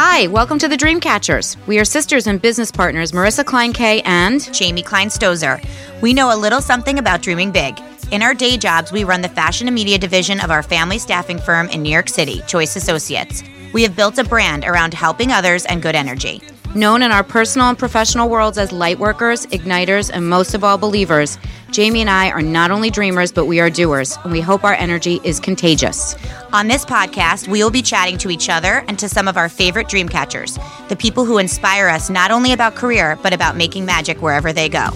Hi, welcome to the Dreamcatchers. We are sisters and business partners, Marissa Klein and Jamie Klein Stozer. We know a little something about dreaming big. In our day jobs, we run the fashion and media division of our family staffing firm in New York City, Choice Associates. We have built a brand around helping others and good energy. Known in our personal and professional worlds as lightworkers, igniters, and most of all believers. Jamie and I are not only dreamers, but we are doers, and we hope our energy is contagious. On this podcast, we will be chatting to each other and to some of our favorite dream catchers, the people who inspire us not only about career, but about making magic wherever they go.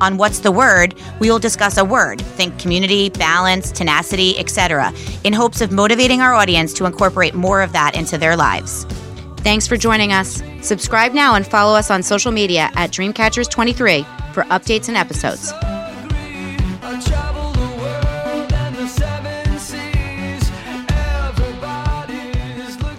On What's the Word, we will discuss a word, think community, balance, tenacity, etc., in hopes of motivating our audience to incorporate more of that into their lives. Thanks for joining us. Subscribe now and follow us on social media at Dreamcatchers23 for updates and episodes.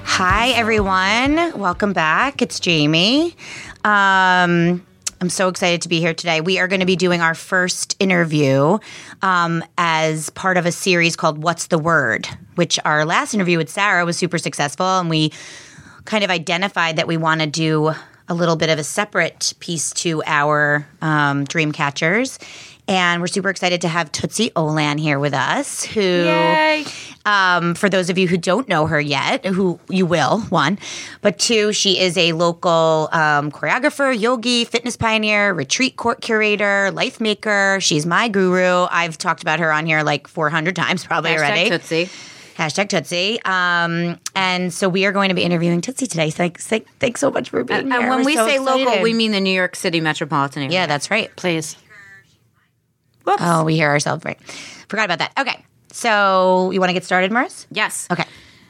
Hi, everyone. Welcome back. It's Jamie. Um, I'm so excited to be here today. We are going to be doing our first interview um, as part of a series called What's the Word, which our last interview with Sarah was super successful. And we kind of identified that we want to do a little bit of a separate piece to our um, dream catchers. And we're super excited to have Tootsie Olan here with us, who, um, for those of you who don't know her yet, who you will, one, but two, she is a local um, choreographer, yogi, fitness pioneer, retreat court curator, life maker. She's my guru. I've talked about her on here like 400 times probably already. Tootsie. Hashtag Tootsie. Um, and so we are going to be interviewing Tootsie today. So thanks, thanks so much for being And, here. and when We're we so say local, we mean the New York City metropolitan area. yeah, that's right. please. Oh, we hear ourselves right. Forgot about that. Okay, so you want to get started, Maris? Yes. Okay.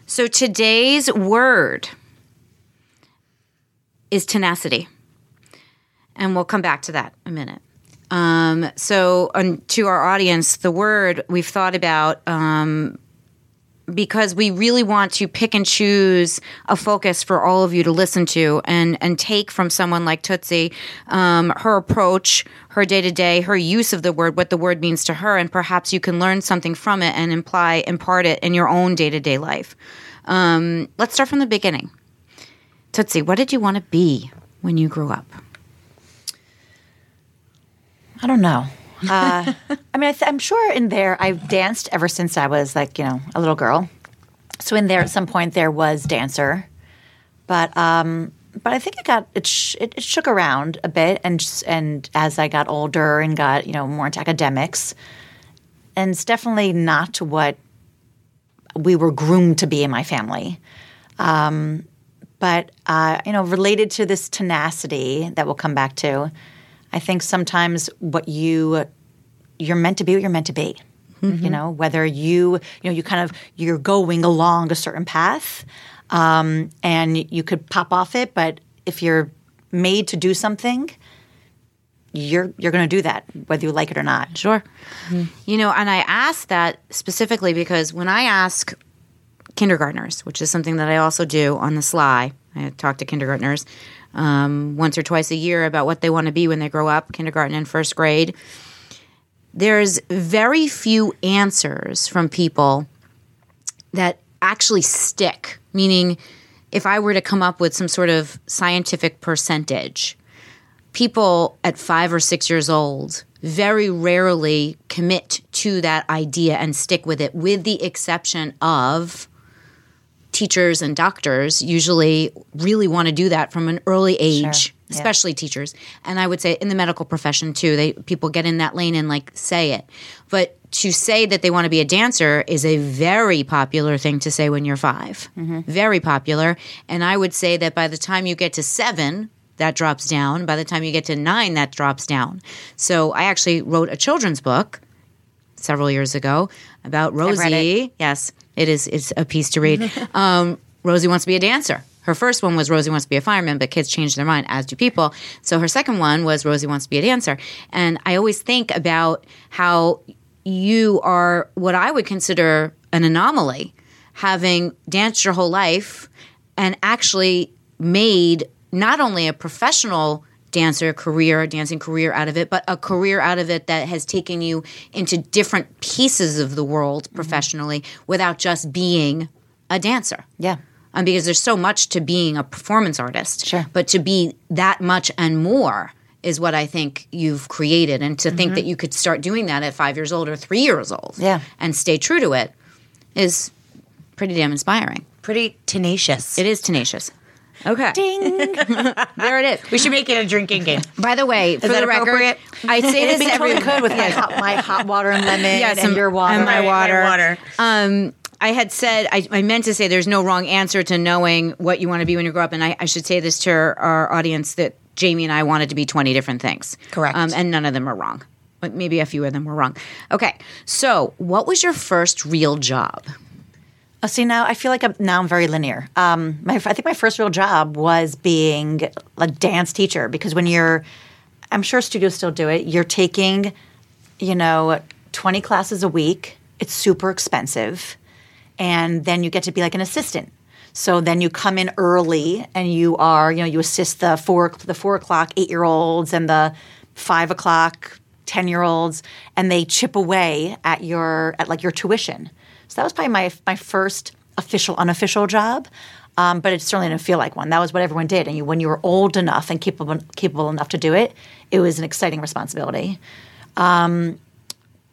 So today's word is tenacity. And we'll come back to that in a minute. Um, so, to our audience, the word we've thought about um, because we really want to pick and choose a focus for all of you to listen to and and take from someone like Tootsie, um, her approach, her day to day, her use of the word, what the word means to her, and perhaps you can learn something from it and imply impart it in your own day to day life. Um, let's start from the beginning. Tootsie, what did you want to be when you grew up? I don't know. Uh, I mean, I I'm sure in there I've danced ever since I was like, you know, a little girl. So in there, at some point, there was dancer, but um, but I think it got it, sh- it, it shook around a bit, and and as I got older and got you know more into academics, and it's definitely not what we were groomed to be in my family. Um, but uh, you know, related to this tenacity that we'll come back to, I think sometimes what you you're meant to be what you're meant to be. You know, whether you you know you kind of you're going along a certain path, um, and you could pop off it, but if you're made to do something, you're you're going to do that whether you like it or not. Sure. You know, and I ask that specifically because when I ask kindergartners, which is something that I also do on the sly, I talk to kindergartners um, once or twice a year about what they want to be when they grow up, kindergarten and first grade. There's very few answers from people that actually stick, meaning, if I were to come up with some sort of scientific percentage, people at five or six years old very rarely commit to that idea and stick with it, with the exception of teachers and doctors usually really want to do that from an early age yeah. especially teachers. And i would say in the medical profession too they people get in that lane and like say it. But to say that they want to be a dancer is a very popular thing to say when you're 5 very popular. And i would say that by the time you get to seven that drops down. By the time you get to nine that drops down. So i actually wrote a children's book several years ago about Rosie. Yes, it is. It's a piece to read. um, Rosie wants to be a dancer. Her first one was Rosie wants to be a fireman, but kids change their mind, as do people. So her second one was Rosie wants to be a dancer. And I always think about how you are what I would consider an anomaly, having danced your whole life and actually made not only a professional dancer career, dancing career out of it, but a career out of it that has taken you into different pieces of the world professionally without just being a dancer. Yeah. um, because there's so much to being a performance artist. Sure. But to be that much and more is what I think you've created, and to think that you could start doing that at five years old or three years old, Yeah. and stay true to it, is pretty damn inspiring. Pretty tenacious. It is tenacious. Okay, Ding. there it is. we should make it a drinking game. By the way, for that the record. I say this we every totally could with my hot, my hot water and lemon Yes, and and- your water. and my Right, water. water. Um, I had said I, I meant to say there's no wrong answer to knowing what you want to be when you grow up, and I, I should say this to our, our audience that Jamie and I wanted to be 20 different things. Correct. Um, and none of them are wrong. Maybe a few of them were wrong. Okay, so what was your first real job? Oh, see now I feel like I'm now I'm very linear. Um, my I think my first real job was being a dance teacher because when you're, I'm sure studios still do it. You're taking, you know, 20 classes a week. It's super expensive, and then you get to be like an assistant. So then you come in early and you are, you know, you assist the four the four o'clock eight year olds and the five o'clock ten year olds, and they chip away at your at like your tuition. So that was probably my my first official unofficial job. Um, but it certainly didn't feel like one. That was what everyone did, and you, when you were old enough and capable capable enough to do it, it was an exciting responsibility. Um,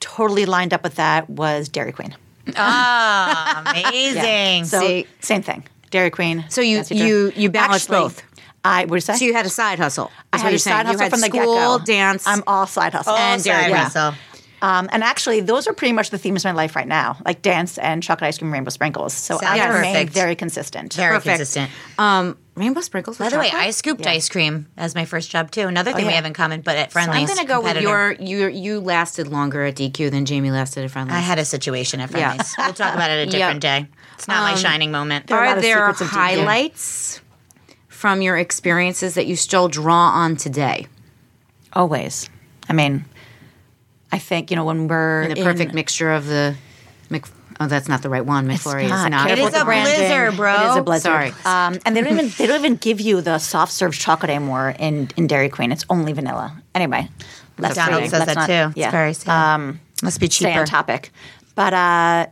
totally lined up with that was Dairy Queen. Ah, Amazing. So See- same thing, Dairy Queen. So you dance you you balanced Actually, both. I would say So you had a side hustle. I is what had you're a saying. side You hustle had from the school, get-go. dance. I'm all side hustle. And Dairy side Queen. hustle. Um, and actually, those are pretty much the themes of my life right now, like dance and chocolate ice cream, rainbow sprinkles. So Sounds I remain very consistent. Very Perfect. consistent. um, rainbow sprinkles. By with the way. I scooped ice cream as my first job too. Another thing we yeah. have in common, but at Friendly's, I'm going to go with competitor. your you. You lasted longer at DQ than Jamie lasted at Friendly's. I had a situation at Yeah. Friendly's. We'll talk about it a different day. It's not my shining moment. are Are there secrets highlights from your experiences that you still draw on today? Always. I mean, I think you know when we're The perfect in, mixture of the. Mc, oh, that's not the right one. McFlurry is not. not. It is a the branding. blizzard, bro. It is a blizzard. Sorry. Um, and they don't even they don't even give you the soft serve chocolate anymore in, in Dairy Queen. It's only vanilla. Anyway, let's McDonald's not- says let's that not- too. It's Yeah. very sad. Must be stay cheaper. on topic. But uh,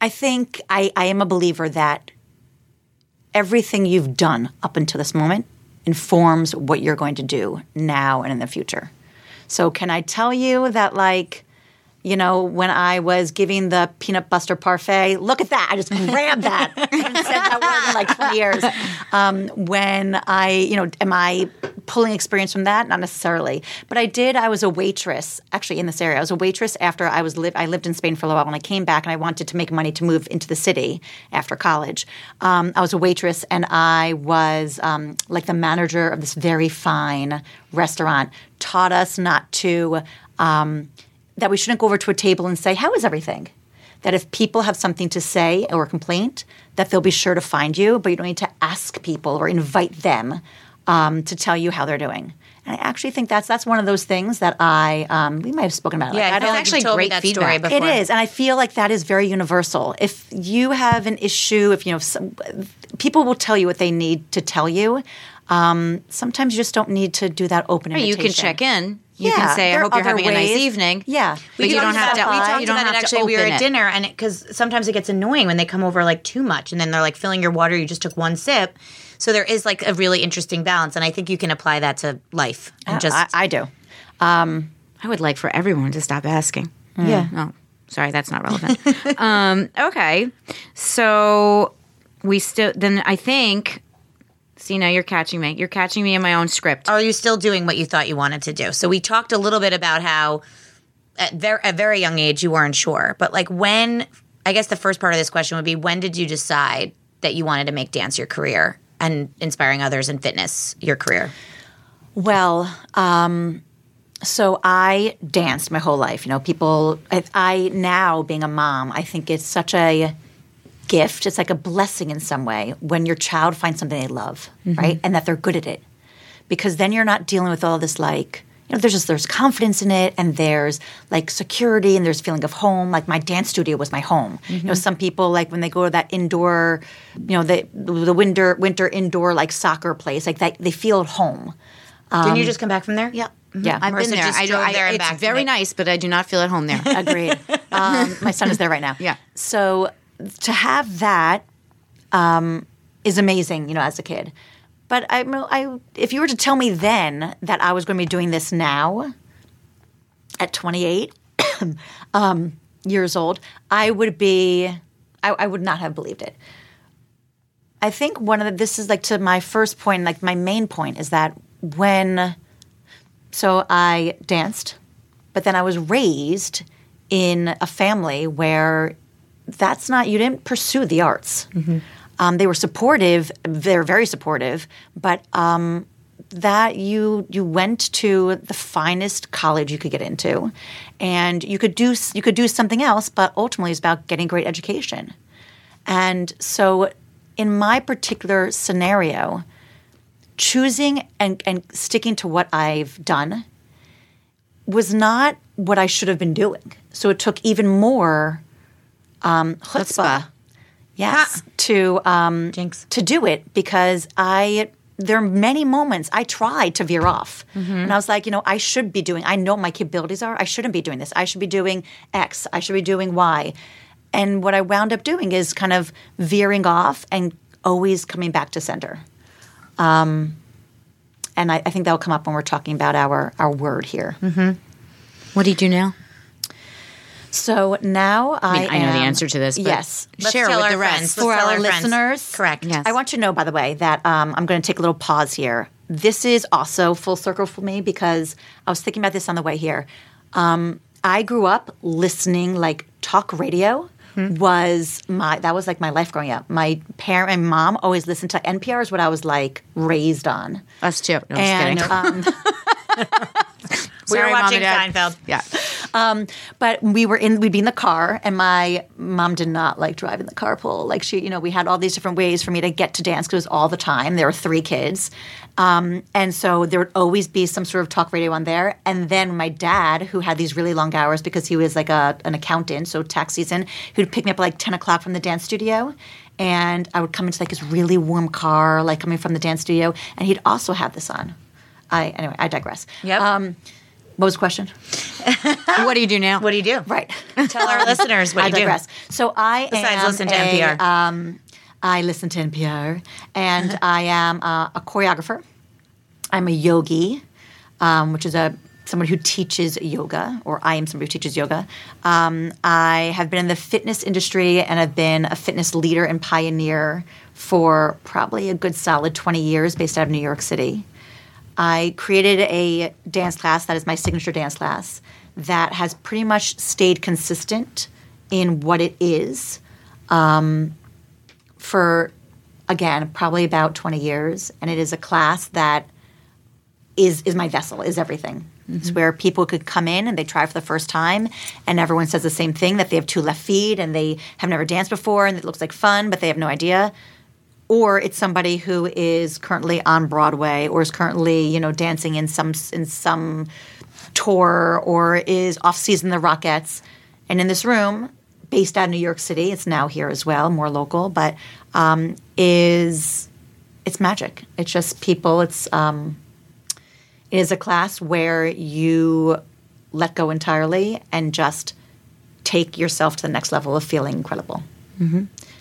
I think I, I am a believer that everything you've done up until this moment informs what you're going to do now and in the future. So, can I tell you that, like, you know, when I was giving the peanut butter parfait, look at that. I just grabbed that. Haven't said that word in like 20 years. Um, when I, you know, am I pulling experience from that? Not necessarily. But I did, I was a waitress actually in this area. I was a waitress after I was live I lived in Spain for a little while when I came back and I wanted to make money to move into the city after college. Um, I was a waitress and I was um, like the manager of this very fine restaurant. Taught us not to um, that we shouldn't go over to a table and say, How is everything? That if people have something to say or a complaint, that they'll be sure to find you, but you don't need to ask people or invite them um, to tell you how they're doing. And I actually think that's that's one of those things that I um, we might have spoken about. it. Yeah, Like, I don't actually told great that feedback. story before. it is, and I feel like that is very universal. If you have an issue, if you know, some, people will tell you what they need to tell you. Um, sometimes you just don't need to do that open You can check in. You Yeah, can say, "I hope you're having other a nice evening." Yeah. but you don't have to. We talked you don't about have actually. We were at it. dinner, and because sometimes it gets annoying when they come over like too much, and then they're like filling your water. You just took one sip, so there is like a really interesting balance, and I think you can apply that to life and just I, I do. I would like for everyone to stop asking. yeah. Oh, sorry, that's not relevant. um, okay, so we still then I think. See now you're catching me. You're catching me in my own script. Are you still doing what you thought you wanted to do? So we talked a little bit about how at very, a very young age you weren't sure, but like when I guess the first part of this question would be when did you decide that you wanted to make dance your career and inspiring others in fitness your career? Well, um, so I danced my whole life. You know, people. I, I now being a mom, I think it's such a gift. It's like a blessing in some way when your child finds something they love, right, and that they're good at it, because then you're not dealing with all this like. You know, there's just there's confidence in it, and there's like security, and there's feeling of home. Like my dance studio was my home. You know, some people like when they go to that indoor, you know, the the winter winter indoor like soccer place, like that they feel at home. Didn't you just come back from there? Yeah. Mm-hmm. Yeah. I've Marissa been there. just I, drove I, there and it's back very tonight. nice, but I do not feel at home there. Agreed. um, my son is there right now. Yeah. So to have that, um, is amazing, you know, as a kid. But I, I, if you were to tell me then that I was going to be doing this now, at 28 um, years old, I would be, I, I would not have believed it. I think one of the, this is like to my first point, like my main point is that when, so I danced, but then I was raised in a family where that's not, you didn't pursue the arts. Um, they were supportive, they're very supportive, but um, that you you went to the finest college you could get into, and you could do you could do something else, but ultimately it's about getting great education. And so, in my particular scenario, choosing and, and sticking to what I've done was not what I should have been doing. So it took even more um, chutzpah, Chutzpah. Yes, to um, Jinx. to do it because I there are many moments I tried to veer off, and I was like, you know, I should be doing. I know what my capabilities are. I shouldn't be doing this. I should be doing X. I should be doing Y. And what I wound up doing is kind of veering off and always coming back to center. Um, and I, I think that'll come up when we're talking about our our word here. What do you do now? So now I, I mean, I know the answer to this, but yes, share with our the rest. friends. for our, friends. listeners. Correct. Yes. I want you to know, by the way, that um, I'm going to take a little pause here. This is also full circle for me because I was thinking about this on the way here. Um, I grew up listening like talk radio. Hmm. Was my that was like my life growing up. My parent and mom always listened to NPR is what I was like raised on. Us too. No, and just um, We were Sorry, watching. Seinfeld. Yeah. but we were in we'd be in the car and my mom did not like driving the carpool like she you know we had all these different ways for me to get to dance because it was all the time there were three kids um, and so there would always be some sort of talk radio on there and then my dad who had these really long hours because he was like a, an accountant so tax season he would pick me up at like 10 o'clock from the dance studio and i would come into like his really warm car like coming from the dance studio and he'd also have this on i anyway i digress Yep. um, what was the question what do you do now? What do you do? right Tell our listeners what I you do. So I Besides am listen to a, NPR. Um, I listen to NPR, and I am uh, a choreographer. I'm a yogi, um, which is a someone who teaches yoga, or I am somebody who teaches yoga. Um, I have been in the fitness industry and I've been a fitness leader and pioneer for probably a good solid 20 years, based out of New York City. I created a dance class that is my signature dance class that has pretty much stayed consistent in what it is um, for, again, probably about 20 years. And it is a class that is, is my vessel, is everything. It's where people could come in and they try for the first time, and everyone says the same thing that they have two left feet and they have never danced before and it looks like fun, but they have no idea or it's somebody who is currently on Broadway or is currently you know dancing in some in some tour or is off season the Rockettes. And in this room, based out of New York City, it's now here as well, more local, but um, is it's magic. It's just people. It's um, it is a class where you let go entirely and just take yourself to the next level of feeling incredible.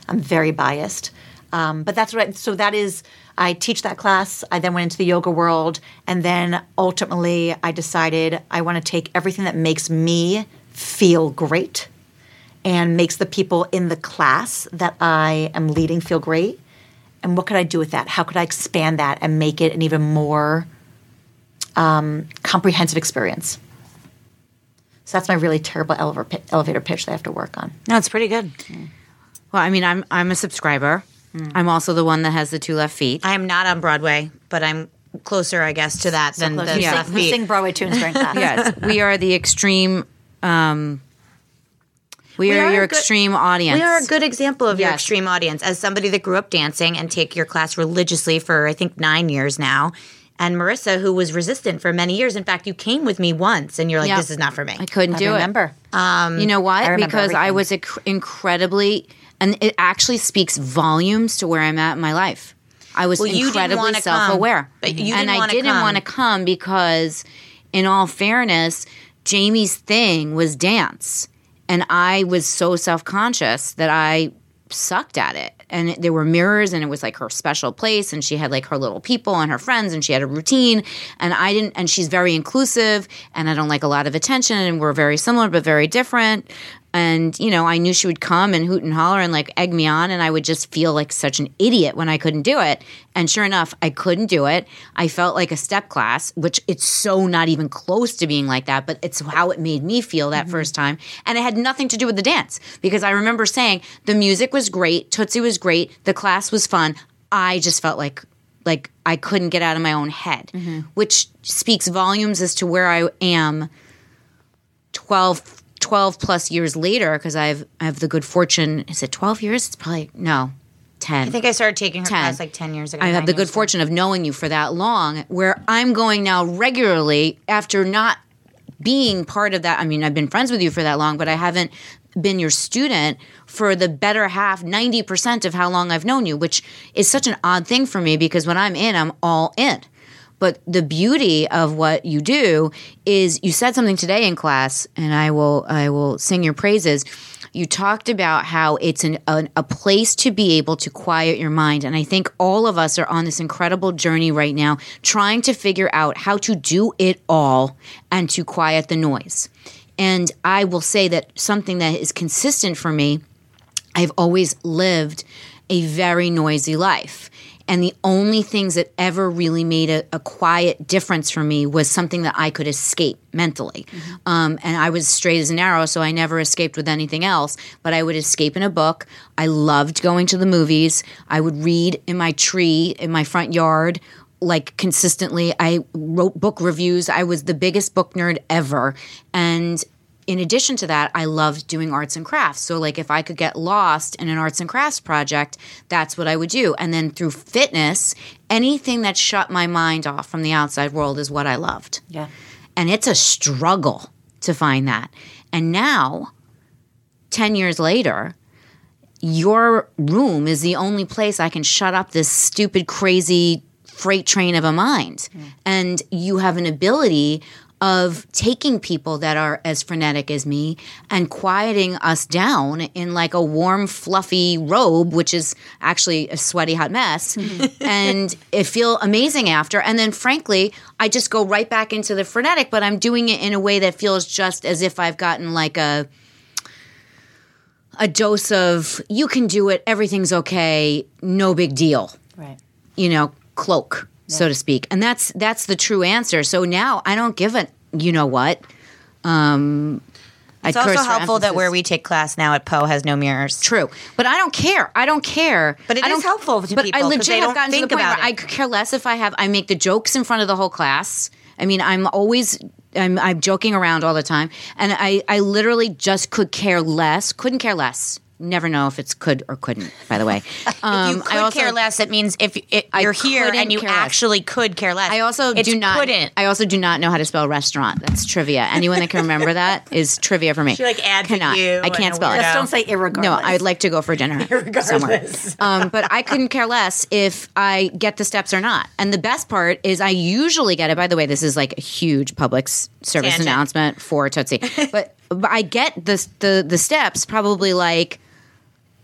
I'm very biased. Um, but that's right. So that is, I teach that class. I then went into the yoga world. And then ultimately, I decided I want to take everything that makes me feel great and makes the people in the class that I am leading feel great. And what could I do with that? How could I expand that and make it an even more um, comprehensive experience? So that's my really terrible elevator, elevator pitch that I have to work on. No, it's pretty good. Well, I mean, I'm I'm a subscriber. I'm also the one that has the two left feet. I am not on Broadway, but I'm closer, I guess, to that than Close. the You yeah. left sing, feet. sing Broadway tunes during class. yes, we are the extreme. Um, we, are, are your good- extreme audience. We are a good example of your extreme audience. As somebody that grew up dancing and take your class religiously for I think nine years now, and Marissa, who was resistant for many years. In fact, you came with me once, and you're like, Yeah. "This is not for me." I couldn't I do remember. it. you know what? I remember because I was inc- incredibly, and it actually speaks volumes to where I'm at in my life. I was Well, incredibly wanna come, self-aware, but you and I didn't want to come because, in all fairness, Jamie's thing was dance, and I was so self-conscious that I sucked at it. And there were mirrors, and it was like her special place, and she had like her little people and her friends, and she had a routine. And I didn't, and she's very inclusive, and I don't like a lot of attention, and we're very similar but very different. And you know, I knew she would come and hoot and holler and like egg me on, and I would just feel like such an idiot when I couldn't do it. And sure enough, I couldn't do it. I felt like a step class, which it's so not even close to being like that, but it's how it made me feel that mm-hmm. first time. And it had nothing to do with the dance because I remember saying the music was great, Tootsie was great, the class was fun. I just felt like like I couldn't get out of my own head, mm-hmm. which speaks volumes as to where I am 12, 12 plus years later because I've I have the good fortune. Is it twelve years? It's probably no, ten. I think I started taking her 10. class like 10 years ago. I have the good ago. fortune of knowing you for that long, where I'm going now regularly after not being part of that. I mean, I've been friends with you for that long, but I haven't been your student for the better half, 90% of how long I've known you, which is such an odd thing for me because when I'm in, I'm all in. But the beauty of what you do is you said something today in class, and I will I will sing your praises. You talked about how it's an, an, a place to be able to quiet your mind, and I think all of us are on this incredible journey right now, trying to figure out how to do it all and to quiet the noise. And I will say that something that is consistent for me I've always lived a very noisy life. And the only things that ever really made a, a quiet difference for me was something that I could escape mentally. Um, and I was straight as an arrow, so I never escaped with anything else. But I would escape in a book. I loved going to the movies. I would read in my tree in my front yard like consistently. I wrote book reviews. I was the biggest book nerd ever. And in addition to that, I loved doing arts and crafts. So, like, if I could get lost in an arts and crafts project, that's what I would do. And then through fitness, anything that shut my mind off from the outside world is what I loved. Yeah. And it's a struggle to find that. And now, 10 years later, your room is the only place I can shut up this stupid, crazy freight train of a mind. And you have an ability of taking people that are as frenetic as me and quieting us down in like a warm, fluffy robe, which is actually a sweaty, hot mess. Mm-hmm. and it feel amazing after. And then frankly, I just go right back into the frenetic, but I'm doing it in a way that feels just as if I've gotten like a a dose of you can do it, everything's okay, no big deal Right. you know, cloak, so to speak. And that's that's the true answer. So now I don't give a you know what. Um It's also helpful that where we take class now at Poe has no mirrors. True, but I don't care. I don't care. But it I is helpful to but people I 'cause legit have gotten to the point about where I could care less if I have. I make the jokes in front of the whole class. I mean, I'm always. I'm, I'm joking around all the time, and I, I literally just could care less. Couldn't care less. Never know if it's could or couldn't. By the way, um, if you could I also, care less, it means if it, you're here and you care less. actually could care less. I also It's do not. couldn't. I also do not know how to spell restaurant. That's trivia. Anyone that can remember that is trivia for me. She, like, adds a Cannot. U I and can't spell it. Just don't say irregardless. No, I'd like to go for dinner somewhere. Um, but I couldn't care less if I get the steps or not. And the best part is I usually get it. By the way, this is like a huge public service Tangent. announcement for Tootsie. but, but I get the, the the steps probably like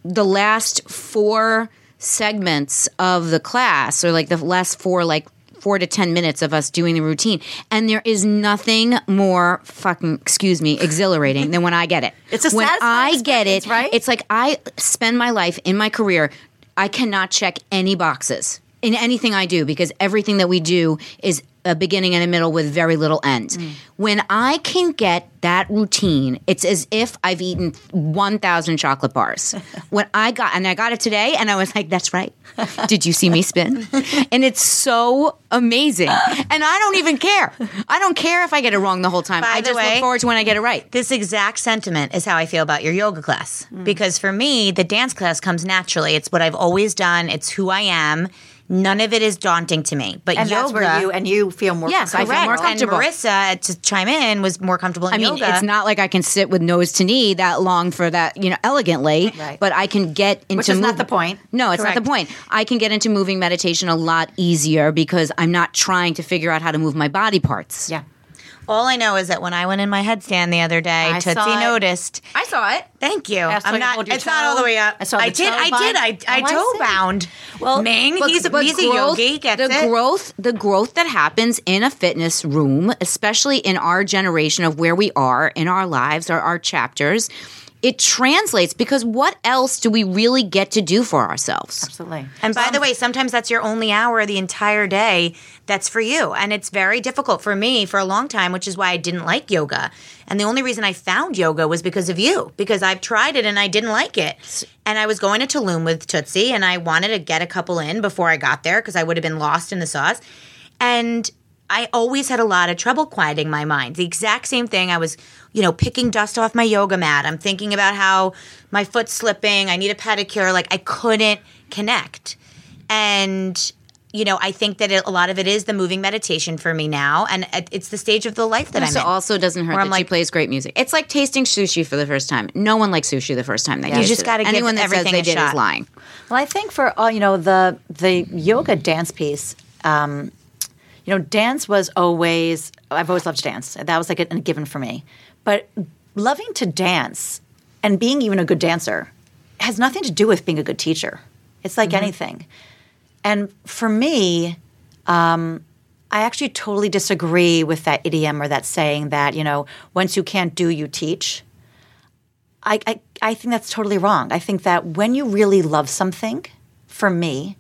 the last four segments of the class or like the last four like four to ten minutes of us doing the routine and there is nothing more fucking excuse me exhilarating than when i get it It's a when i get it right? it's like i spend my life in my career i cannot check any boxes in anything i do because everything that we do is a beginning and a middle with very little end. Mm. When I can get that routine, it's as if I've eaten 1,000 chocolate bars. when I got, and I got it today, and I was like, that's right. Did you see me spin? and it's so amazing. And I don't even care. I don't care if I get it wrong the whole time. By I just way- look forward to when I get it right. This exact sentiment is how I feel about your yoga class. Mm. Because for me, the dance class comes naturally. It's what I've always done. It's who I am. None of it is daunting to me. But and yoga, that's where you and you feel more. Yes, I feel more comfortable. And Marissa, uh, to chime in, was more comfortable in I mean, yoga. it's not like I can sit with nose to knee that long for that, you know, elegantly. Right. But I can get into Which is not the point. No, it's not the point. I can get into moving meditation a lot easier because I'm not trying to figure out how to move my body parts. Yeah. All I know is that when I went in my headstand the other day, I Tootsie saw it. noticed. I saw it. Thank you. I I'm not. hold your It's not all the way up. I saw the did. toe I did. I, bind. I Oh, I toe see. bound. Well, Ming, he's a, but he's a growth- yogi. Gets the it. growth, the growth that happens in a fitness room, especially in our generation of where we are in our lives or our chapters, it translates because what else do we really get to do for ourselves? Absolutely. And by the way, sometimes that's your only hour the entire day that's for you. And it's very difficult for me for a long time, which is why I didn't like yoga. And the only reason I found yoga was because of you, because I've tried it and I didn't like it. And I was going to Tulum with Tootsie and I wanted to get a couple in before I got there because I would have been lost in the sauce. And I always had a lot of trouble quieting my mind. The exact same thing. I was, you know, picking dust off my yoga mat. I'm thinking about how my foot's slipping. I need a pedicure. Like I couldn't connect. And you know, I think that it, a lot of it is the moving meditation for me now, and it's the stage of the life that I'm So in. also doesn't hurt that I'm she plays great music. It's like tasting sushi for the first time. No one likes sushi the first time they You taste just it. gotta give Anyone that says they a did shot. is lying. Well, I think for all you know the the yoga dance piece, um, you know, dance was always I've always loved to dance. That was like a, a given for me. But loving to dance and being even a good dancer has nothing to do with being a good teacher. It's like anything. And for me, um, I actually totally disagree with that idiom or that saying that you know once you can't do, you teach. I, I, I think that's totally wrong. I think that when you really love something, for me,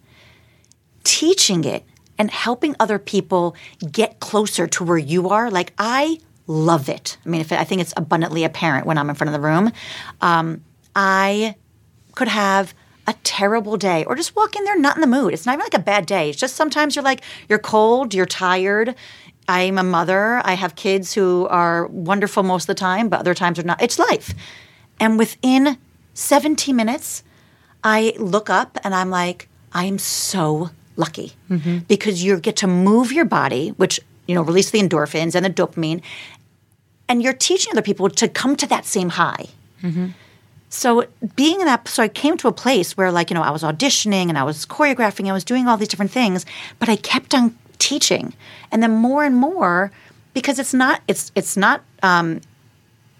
teaching it and helping other people get closer to where you are, like I love it. I mean, if I think it's abundantly apparent when I'm in front of the room. Um, I could have a terrible day or just walk in there not in the mood. It's not even like a bad day. It's just sometimes you're like you're cold, you're tired. I'm a mother. I have kids who are wonderful most of the time, but other times are not. It's life. And within 17 minutes, I look up and I'm like, I am so lucky because you get to move your body, which, you know, release the endorphins and the dopamine, and you're teaching other people to come to that same high. So being in that, so I came to a place where, like, you know, I was auditioning and I was choreographing, I was doing all these different things, but I kept on teaching, and then more and more, because it's not, it's it's not, um,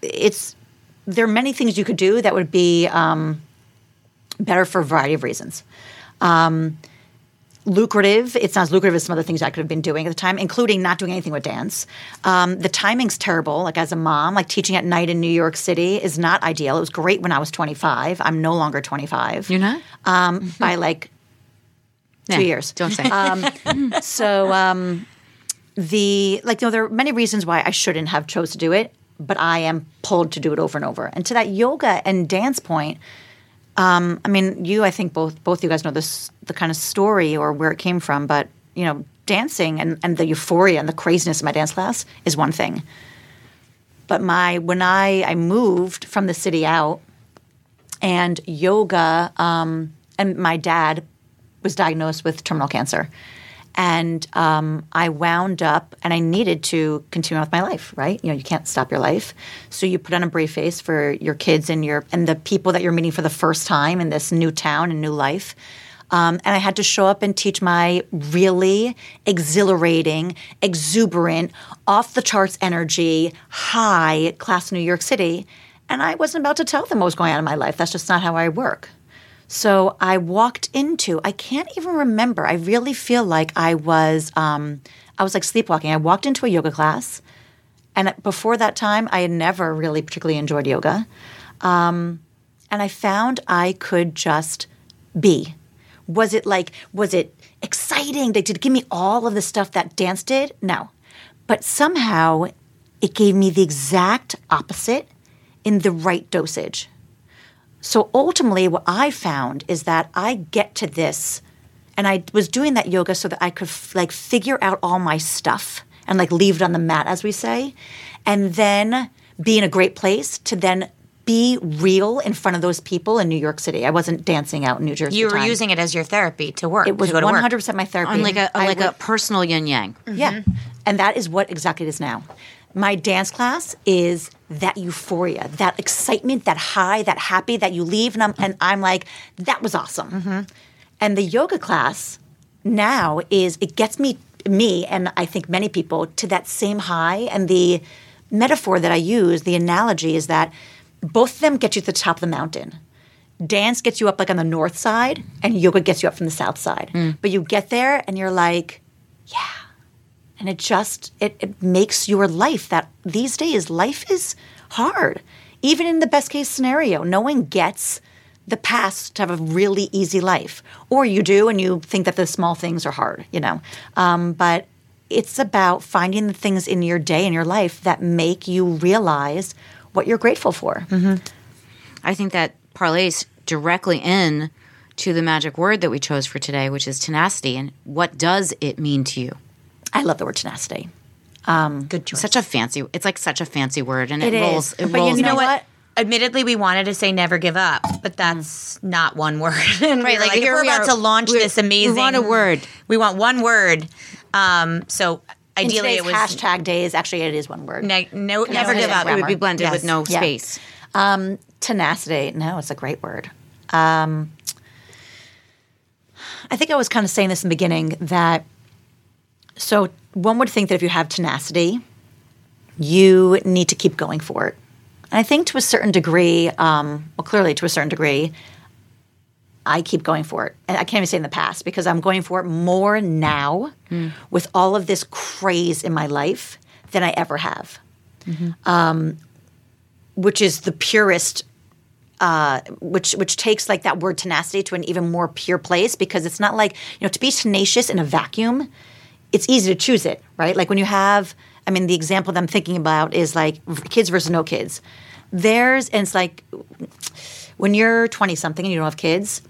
it's there are many things you could do that would be um, better for a variety of reasons. Um, lucrative. It's not as lucrative as some other things I could have been doing at the time, including not doing anything with dance. Um, the timing's terrible. Like as a mom, like teaching at night in New York City is not ideal. It was great when I was 25. I'm no longer 25. You're not? Um, by like Yeah, two years. Don't say. So um, the like, you know, there are many reasons why I shouldn't have chose to do it, but I am pulled to do it over and over. And to that yoga and dance point, um, I mean, you, I think both both you guys know this the kind of story or where it came from, but you know, dancing and, and the euphoria and the craziness of my dance class is one thing. But my when I I moved from the city out and yoga um, and my dad was diagnosed with terminal cancer and um, i wound up and i needed to continue on with my life right you know you can't stop your life so you put on a brave face for your kids and your and the people that you're meeting for the first time in this new town and new life um, and I had to show up and teach my really exhilarating, exuberant, off the charts energy, high class in New York City. And I wasn't about to tell them what was going on in my life. That's just not how I work. So I walked into, I can't even remember. I really feel like I was, um, I was like sleepwalking. I walked into a yoga class. And before that time, I had never really particularly enjoyed yoga. Um, and I found I could just be. Was it like, was it exciting? They did give me all of the stuff that dance did? No. But somehow it gave me the exact opposite in the right dosage. So ultimately, what I found is that I get to this, and I was doing that yoga so that I could f- like figure out all my stuff and like leave it on the mat, as we say, and then be in a great place to then be real in front of those people in New York City. I wasn't dancing out in New Jersey. You were time. using it as your therapy to work. it was to go to one work. hundred percent my therapy. On like a I like would- a personal yin yang. yeah. And that is what exactly it is now. My dance class is that euphoria, that excitement, that high, that happy that you leave. And I'm, and I'm like, that was awesome. Mm-hmm. And the yoga class now is, it gets me me and I think many people to that same high. And the metaphor that I use, the analogy is that both of them get you to the top of the mountain. Dance gets you up like on the north side, and yoga gets you up from the south side. Mm. But you get there and you're like, yeah. And it just it, it makes your life that these days life is hard. Even in the best case scenario, no one gets the past to have a really easy life. Or you do and you think that the small things are hard, you know. Um, but it's about finding the things in your day and your life that make you realize what you're grateful for. I think that parlays directly in to the magic word that we chose for today, which is tenacity. And what does it mean to you? I love the word tenacity. Um, Good choice. Such a fancy. It's like such a fancy word, and it, rolls. It But you know nice. what? Admittedly, we wanted to say never give up, but that's not one word. And Right, like, like, if here we're we about are. to launch this we want a word. We want one word. Um, so ideally, it was hashtag days, actually, it is one word. ne- no, never give up. It would be blended with no Yeah. space. Um, tenacity. No, it's a great word. Um, I think I was kind of saying this in the beginning that so one would think that if you have tenacity, you need to keep going for it. And I think to a certain degree, um, well, clearly to a certain degree, I keep going for it. And I can't even say in the past because I'm going for it more now with all of this craze in my life than I ever have which is the purest uh, which which takes like that word tenacity to an even more pure place because it's not like you know to be tenacious in a vacuum it's easy to choose it right? Like when you have i mean the example that i'm thinking about is like kids versus no kids. There's and it's like when you're 20 something and you don't have kids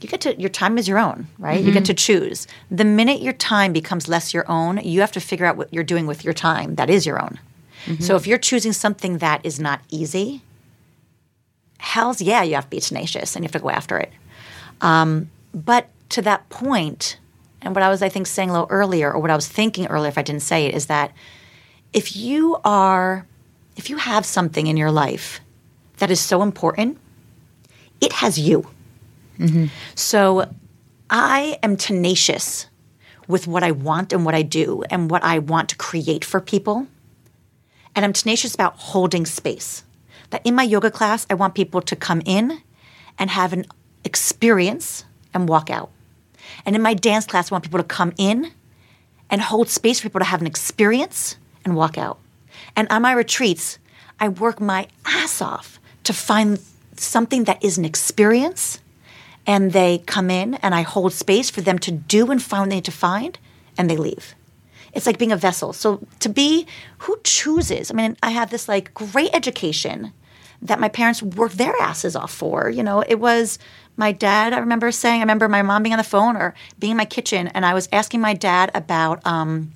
you get to your time is your own right? You get to choose. The minute your time becomes less your own you have to figure out what you're doing with your time that is your own. So if you're choosing something that is not easy hell's yeah, you have to be tenacious and you have to go after it. Um, but to that point, and what I was, I think, saying a little earlier, or what I was thinking earlier, if I didn't say it, is that if you are, if you have something in your life that is so important, it has you. Mm-hmm. So I am tenacious with what I want and what I do and what I want to create for people. And I'm tenacious about holding space. That in my yoga class, I want people to come in and have an experience and walk out. And in my dance class, I want people to come in and hold space for people to have an experience and walk out. And on my retreats, I work my ass off to find something that is an experience. And they come in and I hold space for them to do and find what they need to find, and they leave. It's like being a vessel. So to be who chooses, I mean, I have this like great education that my parents worked their asses off for. You know, it was my dad, I remember saying, I remember my mom being on the phone or being in my kitchen and I was asking my dad about um,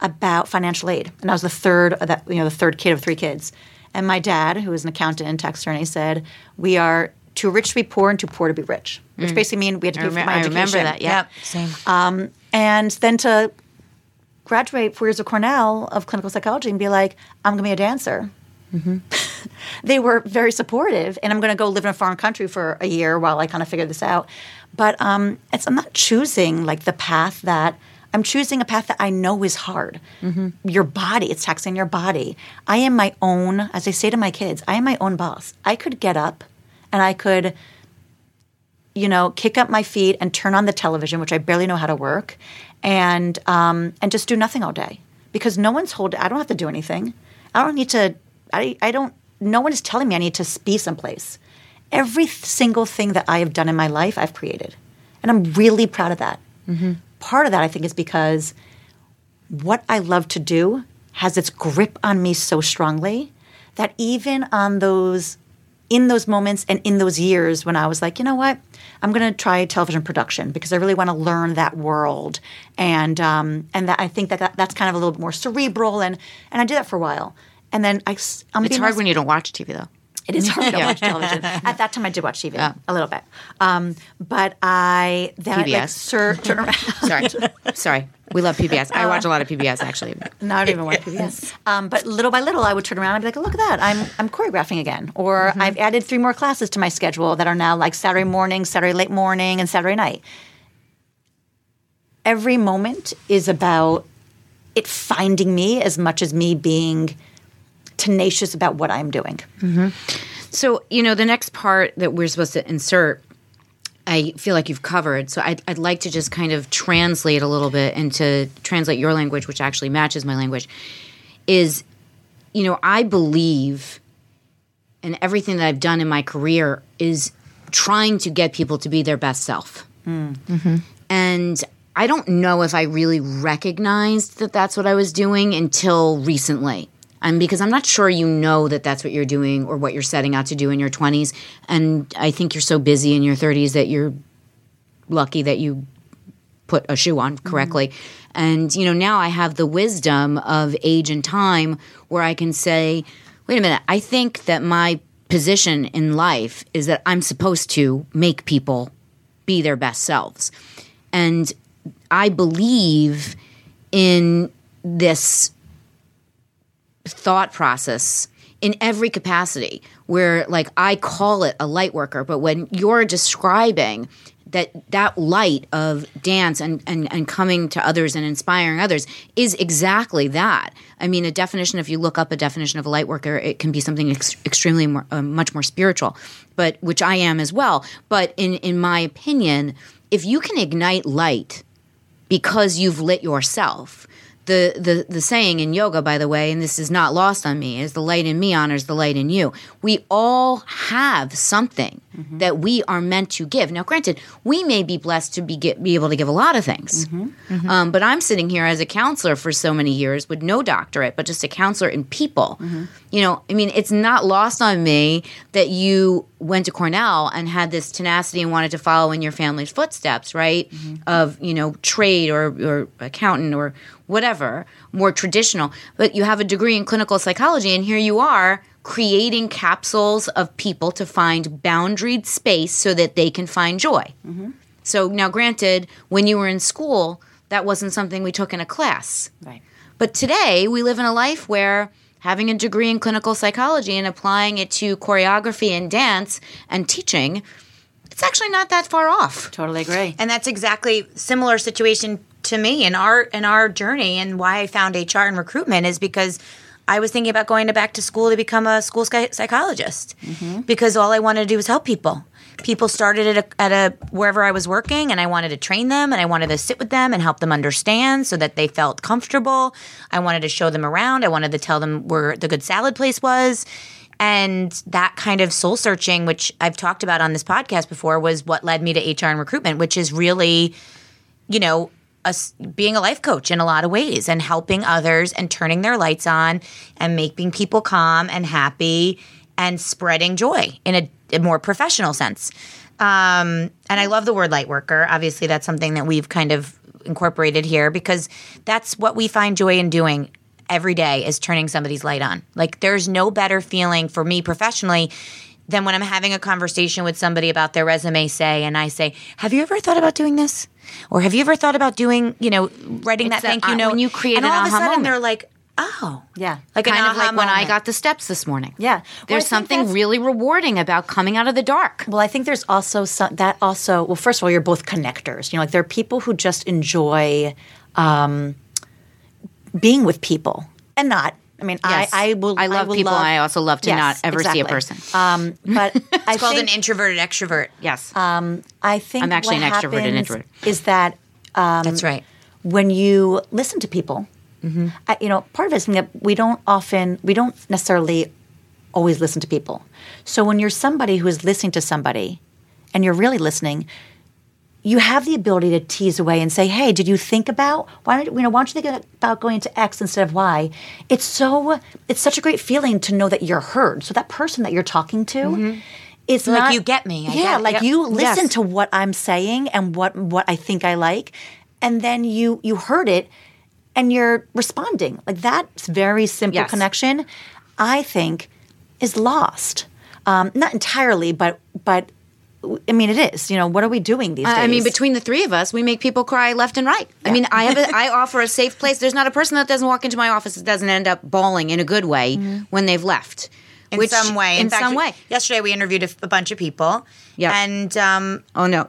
about financial aid. And I was the third of that, you know, the third kid of three kids. And my dad, who was an accountant and tax attorney, said, We are too rich to be poor and too poor to be rich. Which basically means we had to I, Mm. pay rem- for my I education. remember that. Yeah. Yep, same. And then to graduate four years of Cornell of clinical psychology and be like, I'm going to be a dancer. they were very supportive, and I'm going to go live in a foreign country for a year while I kind of figure this out. But um, it's I'm not choosing like the path that I'm choosing a path that I know is hard. Your body, it's taxing your body. I am my own, as I say to my kids, I am my own boss. I could get up and I could you know, kick up my feet and turn on the television, which I barely know how to work, and um, and just do nothing all day because no one's holding. I don't have to do anything. I don't need to. I I don't. No one is telling me I need to be someplace. Every single thing that I have done in my life, I've created, and I'm really proud of that. Part of that, I think, is because what I love to do has its grip on me so strongly that even on those in those moments and in those years when I was like, you know what, I'm going to try television production because I really want to learn that world, and um, and that I think that, that that's kind of a little bit more cerebral, and and I did that for a while, and then I, I'm It's hard when you don't watch TV though. it is hard to watch television. At that time, I did watch TV a little bit, um, but I then I, like, PBS. sir, turn around. Sorry, sorry. We love PBS. I watch a lot of PBS actually. No, I don't even watch PBS. Um, but little by little, I would turn around and be like, oh, "Look at that! I'm I'm choreographing again." Or I've added three more classes to my schedule that are now like Saturday morning, Saturday late morning, and Saturday night. Every moment is about it finding me as much as me being tenacious about what I'm doing. So, you know, the next part that we're supposed to insert, I feel like you've covered. So, I'd, I'd like to just kind of translate a little bit and to translate your language, which actually matches my language, is, you know, I believe, and everything that I've done in my career is trying to get people to be their best self. Mm-hmm. And I don't know if I really recognized that that's what I was doing until recently. Um, because I'm not sure you know that that's what you're doing or what you're setting out to do in your 20s. And I think you're so busy in your 30s that you're lucky that you put a shoe on correctly. And, you know, now I have the wisdom of age and time where I can say, wait a minute, I think that my position in life is that I'm supposed to make people be their best selves. And I believe in this thought process in every capacity where like I call it a light worker, but when you're describing that that light of dance and, and, and coming to others and inspiring others is exactly that. I mean, a definition, if you look up a definition of a light worker, it can be something ex- extremely more, uh, much more spiritual, but which I am as well. But in, in my opinion, if you can ignite light because you've lit yourself. The, the the saying in yoga, by the way, and this is not lost on me, is the light in me honors the light in you. We all have something that we are meant to give. Now, granted, we may be blessed to be get, be able to give a lot of things, mm-hmm. Mm-hmm. Um, but I'm sitting here as a counselor for so many years with no doctorate, but just a counselor in people. Mm-hmm. You know, I mean, it's not lost on me that you went to Cornell and had this tenacity and wanted to follow in your family's footsteps, right? Of you know trade or or accountant or whatever more traditional. But you have a degree in clinical psychology, and here you are creating capsules of people to find boundaried space so that they can find joy. So now, granted, when you were in school, that wasn't something we took in a class. Right. But today, we live in a life where having a degree in clinical psychology and applying it to choreography and dance and teaching, it's actually not that far off. Totally agree. And that's exactly similar situation to me in our in our journey and why I found HR and recruitment is because I was thinking about going to back to school to become a school psychologist because all I wanted to do was help people. People started at a, at a wherever I was working, and I wanted to train them, and I wanted to sit with them and help them understand so that they felt comfortable. I wanted to show them around. I wanted to tell them where the good salad place was, and that kind of soul searching, which I've talked about on this podcast before, was what led me to HR and recruitment, which is really you know, us being a life coach in a lot of ways and helping others and turning their lights on and making people calm and happy and spreading joy in a, a more professional sense. Um, and I love the word light worker. Obviously, that's something that we've kind of incorporated here because that's what we find joy in doing every day is turning somebody's light on. Like, there's no better feeling for me professionally than when I'm having a conversation with somebody about their resume, say, and I say, Have you ever thought about doing this? Or have you ever thought about doing, you know, writing It's that a- thank you uh, note? when you create and an all of a sudden moment. they're like, Oh. Yeah. Like kind of like when I got the steps this morning. Yeah. Well, There's something really rewarding about coming out of the dark. Well, I think there's also some, that also. Well, first of all, you're both connectors. You know, like there are people who just enjoy um, being with people, and not. I mean, Yes. I I will. I love will people, and I also love to Yes, not ever see a person. Um, but I It's called think, an introverted extrovert. yes. I think I'm actually what an extrovert and introvert. Is that That's right. when you listen to people, Mm-hmm. I, you know, part of it is that we don't often, we don't necessarily always listen to people. So when you're somebody who is listening to somebody and you're really listening, you have the ability to tease away and say, "Hey, did you think about why don't you know why don't you think about going to X instead of Y?" It's so it's such a great feeling to know that you're heard. So that person that you're talking to, it's like, not "You get me. I yeah, get like Yep. you listen Yes. to what I'm saying and what what I think I like, and then you you heard it and you're responding. Like that very simple Yes. connection, I think, is lost. Um, not entirely, but but I mean, it is. You know, what are we doing these days? I mean, between the three of us, we make people cry left and right. I mean, I have a, I offer a safe place. There's not a person that doesn't walk into my office that doesn't end up bawling in a good way when they've left. In Which- some way. In, fact, some way. Yesterday we interviewed a, a bunch of people. Yeah. And um, Oh no.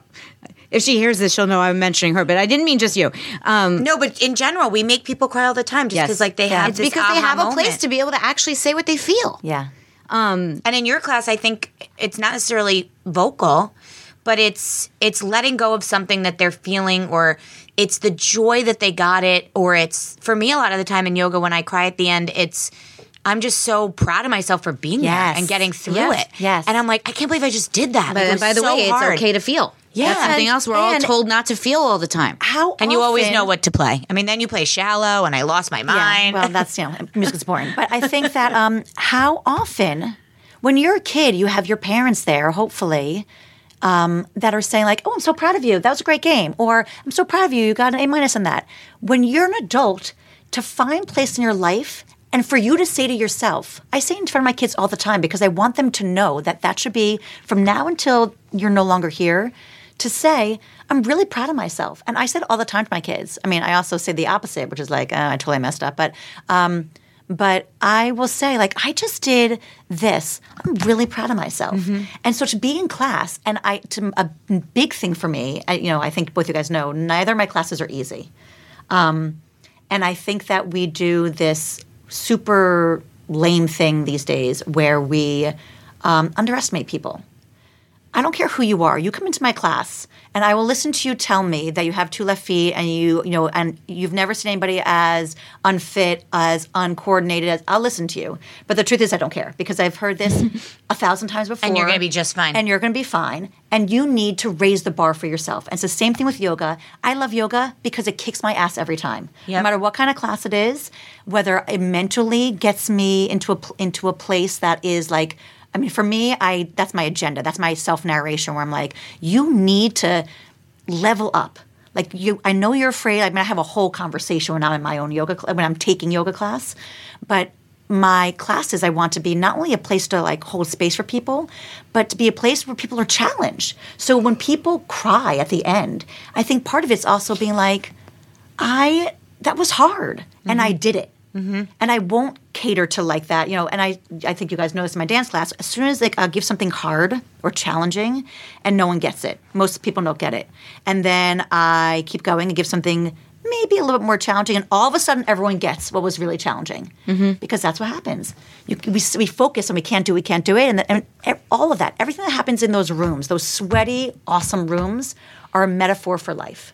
if she hears this, she'll know I'm mentioning her. But I didn't mean just you. Um, No, but in general, we make people cry all the time just Yes. because like they have it's because they aha have a place to be able to actually say what they feel. Yeah. Um, and in your class, I think it's not necessarily vocal, but it's it's letting go of something that they're feeling, or it's the joy that they got it, or it's for me a lot of the time in yoga when I cry at the end, it's I'm just so proud of myself for being Yes. there and getting through Yes. it. Yes. and I'm like, I can't believe I just did that. But it and was by the so way, hard. it's okay to feel. Yeah. That's something And- else we're all told not to feel all the time. How And you always know what to play. I mean, then you play shallow, and I lost my mind. Yeah, well, that's you know, music's boring. But I think that um, how often, when you're a kid, you have your parents there, hopefully, um, that are saying like, "Oh, I'm so proud of you. That was a great game," or "I'm so proud of you. You got an A minus on that." When you're an adult, to find place in your life. And for you to say to yourself, I say in front of my kids all the time because I want them to know that that should be from now until you're no longer here to say, I'm really proud of myself. And I said all the time to my kids. I mean, I also say the opposite, which is like, oh, I totally messed up. But, um, but I will say, like, I just did this. I'm really proud of myself. And so to be in class, and I, to, a big thing for me, I, you know, I think both you guys know, neither of my classes are easy. Um, and I think that we do this super lame thing these days where we um, underestimate people. I don't care who you are. You come into my class, and I will listen to you tell me that you have two left feet, and you, you know, and you've never seen anybody as unfit, as uncoordinated as. I'll listen to you, but the truth is, I don't care because I've heard this a thousand times before. And you're gonna be just fine. And you're going to be fine. And you need to raise the bar for yourself. And it's the same thing with yoga. I love yoga because it kicks my ass every time, no matter what kind of class it is. Whether it mentally gets me into a into a place that is like. I mean, for me, I that's my agenda. That's my self narration where I'm like, you need to level up. Like you, I know you're afraid. I mean, I have a whole conversation when I'm in my own yoga when I'm taking yoga class, but my classes I want to be not only a place to like hold space for people, but to be a place where people are challenged. So when people cry at the end, I think part of it's also being like, I that was hard and I mm-hmm. did it. And I won't cater to like that, you know. And I, I think you guys noticed in my dance class, as soon as like I'll give something hard or challenging, and no one gets it, most people don't get it, and then I keep going and give something maybe a little bit more challenging, and all of a sudden everyone gets what was really challenging, mm-hmm. because that's what happens. You, we, we focus and we can't do, we can't do it, and, and all of that, everything that happens in those rooms, those sweaty, awesome rooms, are a metaphor for life.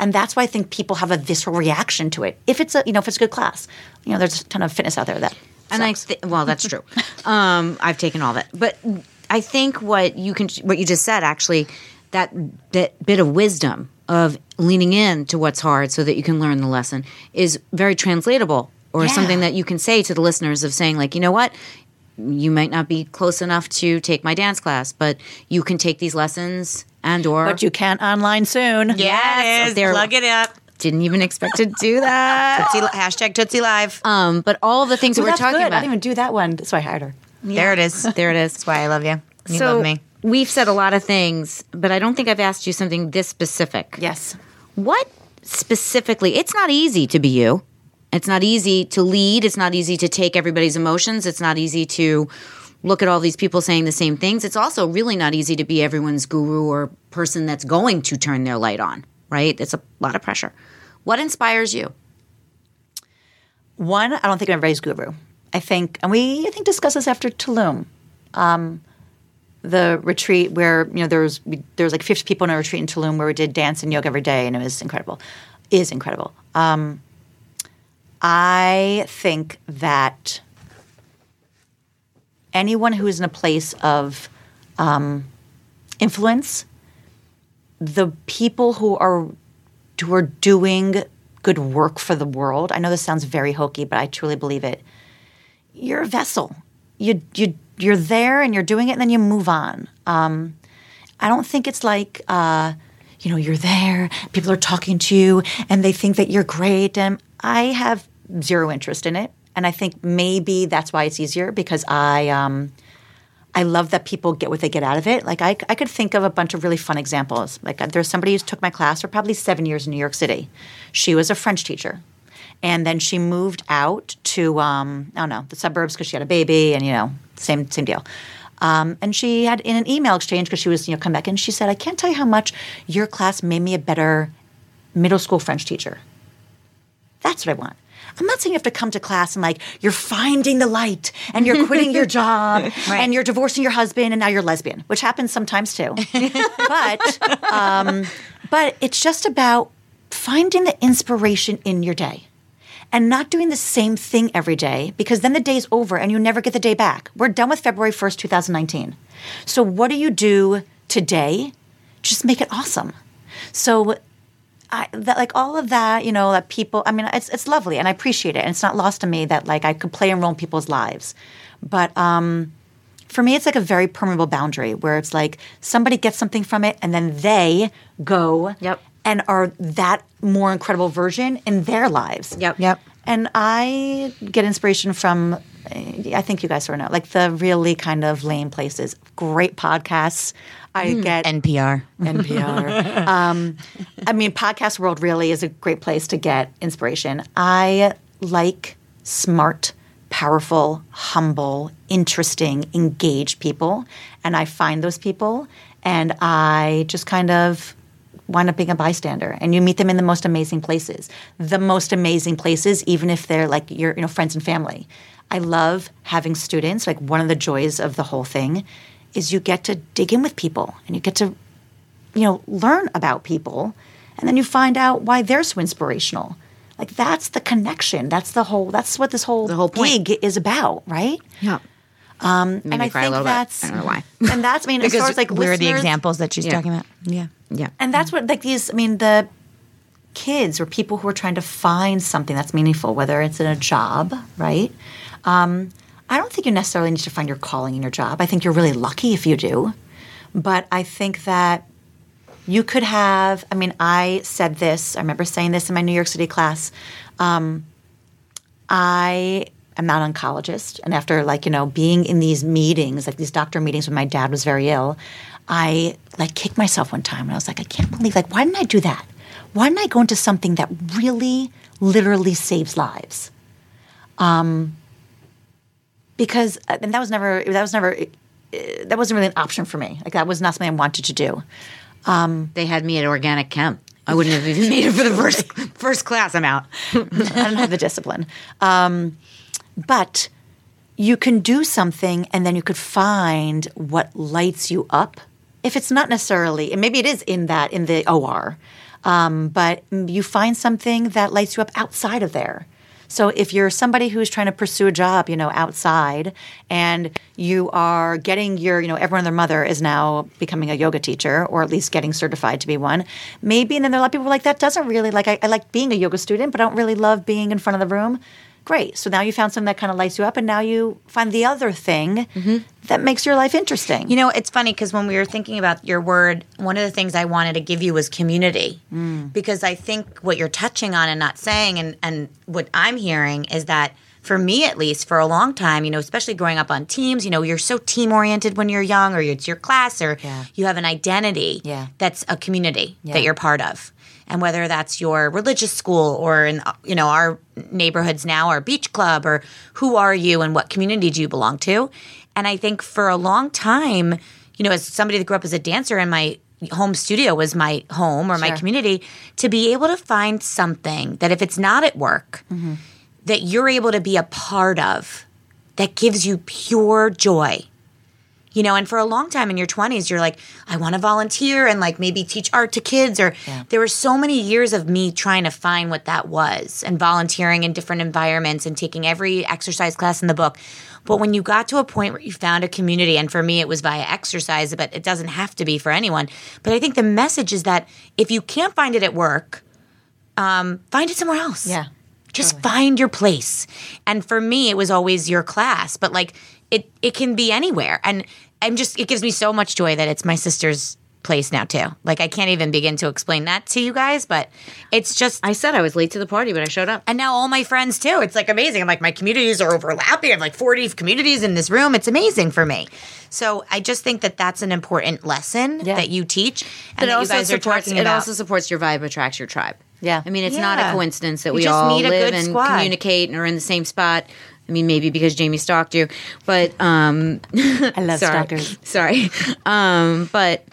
And that's why I think people have a visceral reaction to it. If it's a you know if it's a good class, you know there's a ton of fitness out there that. and I th- well, that's true. um, I've taken all that, but I think what you can, what you just said, actually, that that bit of wisdom of leaning in to what's hard so that you can learn the lesson is very translatable, or Yeah. something that you can say to the listeners of saying, like, you know what. You might not be close enough to take my dance class, but you can take these lessons and or but you can't online soon. yeah, it is. they're- Plug it up. didn't even expect to do that. Tootsie, hashtag Tootsie Live. Um, but all the things that we're talking good. about. I didn't even do that one. That's why I hired her. There it is. there it is. That's why I love you. You so love me. we've said a lot of things, but I don't think I've asked you something this specific. Yes. What specifically? It's not easy to be you. It's not easy to lead. It's not easy to take everybody's emotions. It's not easy to look at all these people saying the same things. It's also really not easy to be everyone's guru or person that's going to turn their light on, right? It's a lot of pressure. What inspires you? One, I don't think I'm everybody's guru. I think, and we I think discussed this after Tulum, um, the retreat where you know there was there was like 50 people in a retreat in Tulum where we did dance and yoga every day, and it was incredible. Is incredible. Um, I think that anyone who is in a place of um, influence, the people who are who are doing good work for the world. I know this sounds very hokey, but I truly believe it. You're a vessel. You you you're there and you're doing it, and then you move on. Um, I don't think it's like uh, you know you're there. People are talking to you, and they think that you're great. And I have zero interest in it, and I think maybe that's why it's easier because I. Um, I love that people get what they get out of it. Like I, I could think of a bunch of really fun examples. Like uh, there's somebody who took my class for probably seven years in New York City. She was a French teacher, and then she moved out to um, I don't know the suburbs because she had a baby, and you know same same deal. Um, and she had in an email exchange because she was you know come back and she said, "I can't tell you how much your class made me a better middle school French teacher." That's what I want. I'm not saying you have to come to class and like you're finding the light and you're quitting your job and you're divorcing your husband and now you're lesbian, which happens sometimes too. but um, but it's just about finding the inspiration in your day and not doing the same thing every day because then the day's over and you never get the day back. We're done with February 1st, 2019. So what do you do today? Just make it awesome. So I, that like all of that, you know, that people. I mean, it's it's lovely, and I appreciate it, and it's not lost to me that like I could play a role in people's lives, but um, for me, it's like a very permeable boundary where it's like somebody gets something from it, and then they go Yep. and are that more incredible version in their lives. Yep. Yep. And I get inspiration from, I think you guys sort of know, like the really kind of lame places. Great podcasts. I get NPR. NPR. um, I mean, podcast world really is a great place to get inspiration. I like smart, powerful, humble, interesting, engaged people, and I find those people, and I just kind of wind up being a bystander and you meet them in the most amazing places the most amazing places even if they're like your you know friends and family i love having students like one of the joys of the whole thing is you get to dig in with people and you get to you know learn about people and then you find out why they're so inspirational like that's the connection that's the whole that's what this whole, The whole point. gig is about right Yeah. um, and I cry a think little bit. that's I don't know why. and that's I mean as Because far as like Where are the examples that she's Yeah. talking about? Yeah. Yeah. and that's what like these I mean the kids or people who are trying to find something that's meaningful, whether it's in a job, right? Um, I don't think you necessarily need to find your calling in your job. I think you're really lucky if you do. But I think that you could have, I mean, I said this, I remember saying this in my New York City class. Um, I am not an oncologist. And after, like, you know, being in these meetings, like these doctor meetings when my dad was very ill, I like kicked myself one time and I was like, I can't believe, like, why didn't I do that? Why didn't I go into something that really, literally saves lives? Um, because, and that was never, that was never, uh, that wasn't really an option for me. Like, that was not something I wanted to do. They had me at organic chem. I wouldn't have even made it for the first first class. I'm out. I don't have the discipline. Um, but you can do something and then you could find what lights you up. If it's not necessarily, and maybe it is in that, in the OR, um, but you find something that lights you up outside of there. So if you're somebody who's trying to pursue a job, you know, outside, and you are getting your, you know, everyone and their mother is now becoming a yoga teacher, or at least getting certified to be one. Maybe, and then there are a lot of people like that doesn't really like. I, I like being a yoga student, but I don't really love being in front of the room. Great. So now you found something that kind of lights you up, and now you find the other thing mm-hmm. that makes your life interesting. You know, it's funny because when we were thinking about your word, one of the things I wanted to give you was community. Mm. Because I think what you're touching on and not saying, and, and what I'm hearing is that for me at least, for a long time, you know, especially growing up on teams, you know, you're so team oriented when you're young, or it's your class, or Yeah. you have an identity Yeah. that's a community Yeah. that you're part of. And whether that's your religious school or in you know our neighborhoods now, our beach club, or who are you and what community do you belong to? And I think for a long time, you know, as somebody that grew up as a dancer and my home studio was my home or my community, to be able to find something that if it's not at work, mm-hmm. that you're able to be a part of that gives you pure joy. You know, and for a long time in your 20s, you're like, I want to volunteer and like maybe teach art to kids. Or there were so many years of me trying to find what that was and volunteering in different environments and taking every exercise class in the book. But when you got to a point where you found a community, and for me, it was via exercise, but it doesn't have to be for anyone. But I think the message is that if you can't find it at work, um, find it somewhere else. Yeah, Just find your place. And for me, it was always your class, but like it, it can be anywhere. And I'm just, it gives me so much joy that it's my sister's place now too. Like I can't even begin to explain that to you guys, but it's just, I said I was late to the party, but I showed up. and now all my friends too. It's like amazing. I'm like, my communities are overlapping. I have like 40 communities in this room. It's amazing for me. So I just think that that's an important lesson Yeah. that you teach and It that you also guys are supports. talking It about. also supports your vibe attracts your tribe. Yeah. I mean, it's not a coincidence that You we just all live and communicate and are in the same spot. I mean, maybe because Jamie stalked you, but um, I love sorry, stalkers. sorry, um, but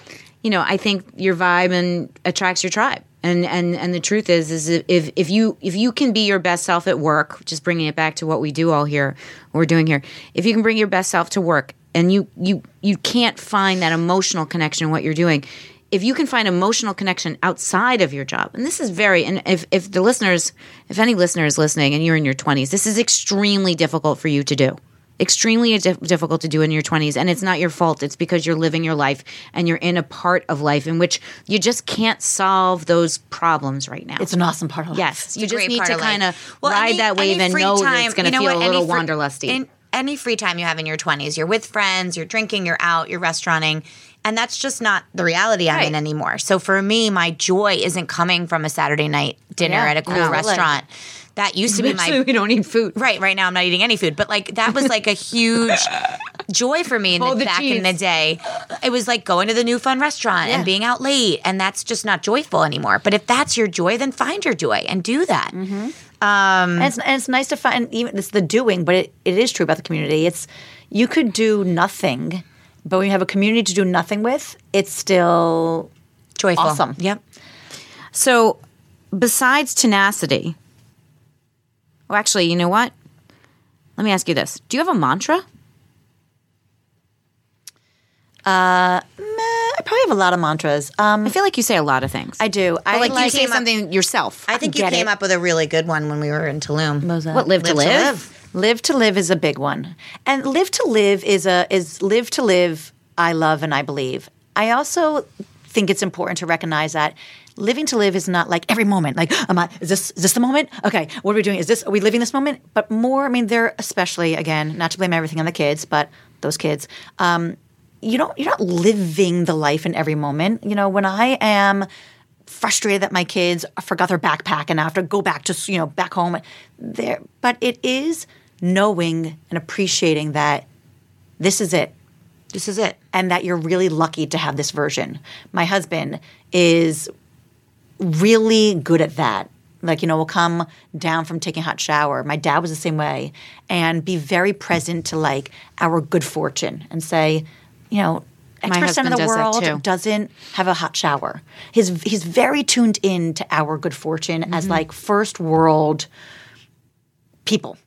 you know, I think your vibe and attracts your tribe. And, and and the truth is is if if you if you can be your best self at work, just bringing it back to what we do all here, we're doing here. If you can bring your best self to work, and you you you can't find that emotional connection in what you're doing, if you can find emotional connection outside of your job, and this is very, and if if the listeners, if any listener is listening, and you're in your 20s, this is extremely difficult for you to do. Extremely dif- difficult to do in your 20s and it's not your fault. It's because you're living your life and you're in a part of life in which you just can't solve those problems right now. It's an awesome part of life. yes you just need to kind of Well, ride any- that wave and know that time- it's going to you know feel what, a little free- wanderlusty. in- any free time you have in your 20s, you're with friends, you're drinking, you're out, you're restauranting, and that's just not the reality I'm in anymore. So for me, my joy isn't coming from a Saturday night dinner Yeah, at a cool no. restaurant. That used to be Actually, my we don't eat food right. Right now, I'm not eating any food, but like that was like a huge joy for me in the, the back in the day. It was like going to the new fun restaurant and being out late, and that's just not joyful anymore. But if that's your joy, then find your joy and do that. Mm-hmm. Um, and it's, and it's nice to find even it's the doing, but it, it is true about the community. It's you could do nothing, but when you have a community to do nothing with, it's still Joyful. Awesome. Yep. so besides tenacity well actually you know what let me ask you this do you have a mantra Uh, I probably have a lot of mantras. Um, I feel like you say a lot of things. I do. I But like, you say came up- something yourself. I think you came it. up with a really good one when we were in Tulum. what live to live? Live to live is a big one. And live to live is a is live to live I love and I believe. I also think it's important to recognize that living to live is not like every moment. Like, am I is this is this the moment? Okay, what are we doing? Is this are we living this moment? But more, I mean, they're especially again, not to blame everything on the kids, but those kids. Um, you don't you're not living the life in every moment. You know, when I am frustrated that my kids forgot their backpack and I have to go back to you know back home there but it is knowing and appreciating that this is it This is it. and that you're really lucky to have this version my husband is really good at that like you know we'll come down from taking a hot shower my dad was the same way and be very present to like our good fortune and say you know X My percent of the does world doesn't have a hot shower. He's he's very tuned in to our good fortune Mm-hmm. as like first world people.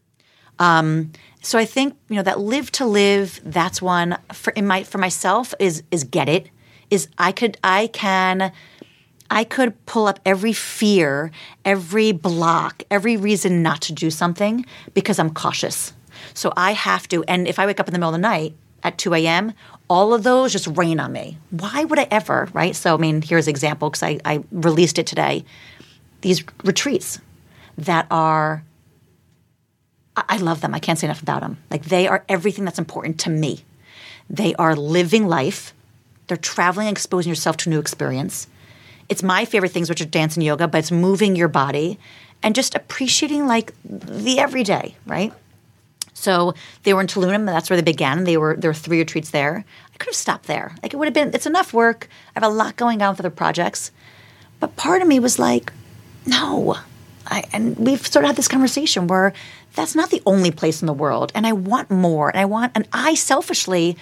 Um, so I think you know that live to live. That's one for in my for myself is is get it is I could I can I could pull up every fear, every block, every reason not to do something because I'm cautious. So I have to. And if I wake up in the middle of the night at 2 a.m., all of those just rain on me. Why would I ever, right? So, I mean, here's an example because I, I released it today. These retreats that are, I love them. I can't say enough about them. Like, they are everything that's important to me. They are living life, they're traveling and exposing yourself to new experience it's my favorite things, which are dance and yoga, but it's moving your body and just appreciating like the everyday, right? So they were in Tulum, and that's where they began. They were there were three retreats there. I could have stopped there. Like it would have been. It's enough work. I have a lot going on with other projects, but part of me was like, no. I, and we've sort of had this conversation where that's not the only place in the world, and I want more, and I want, and I selfishly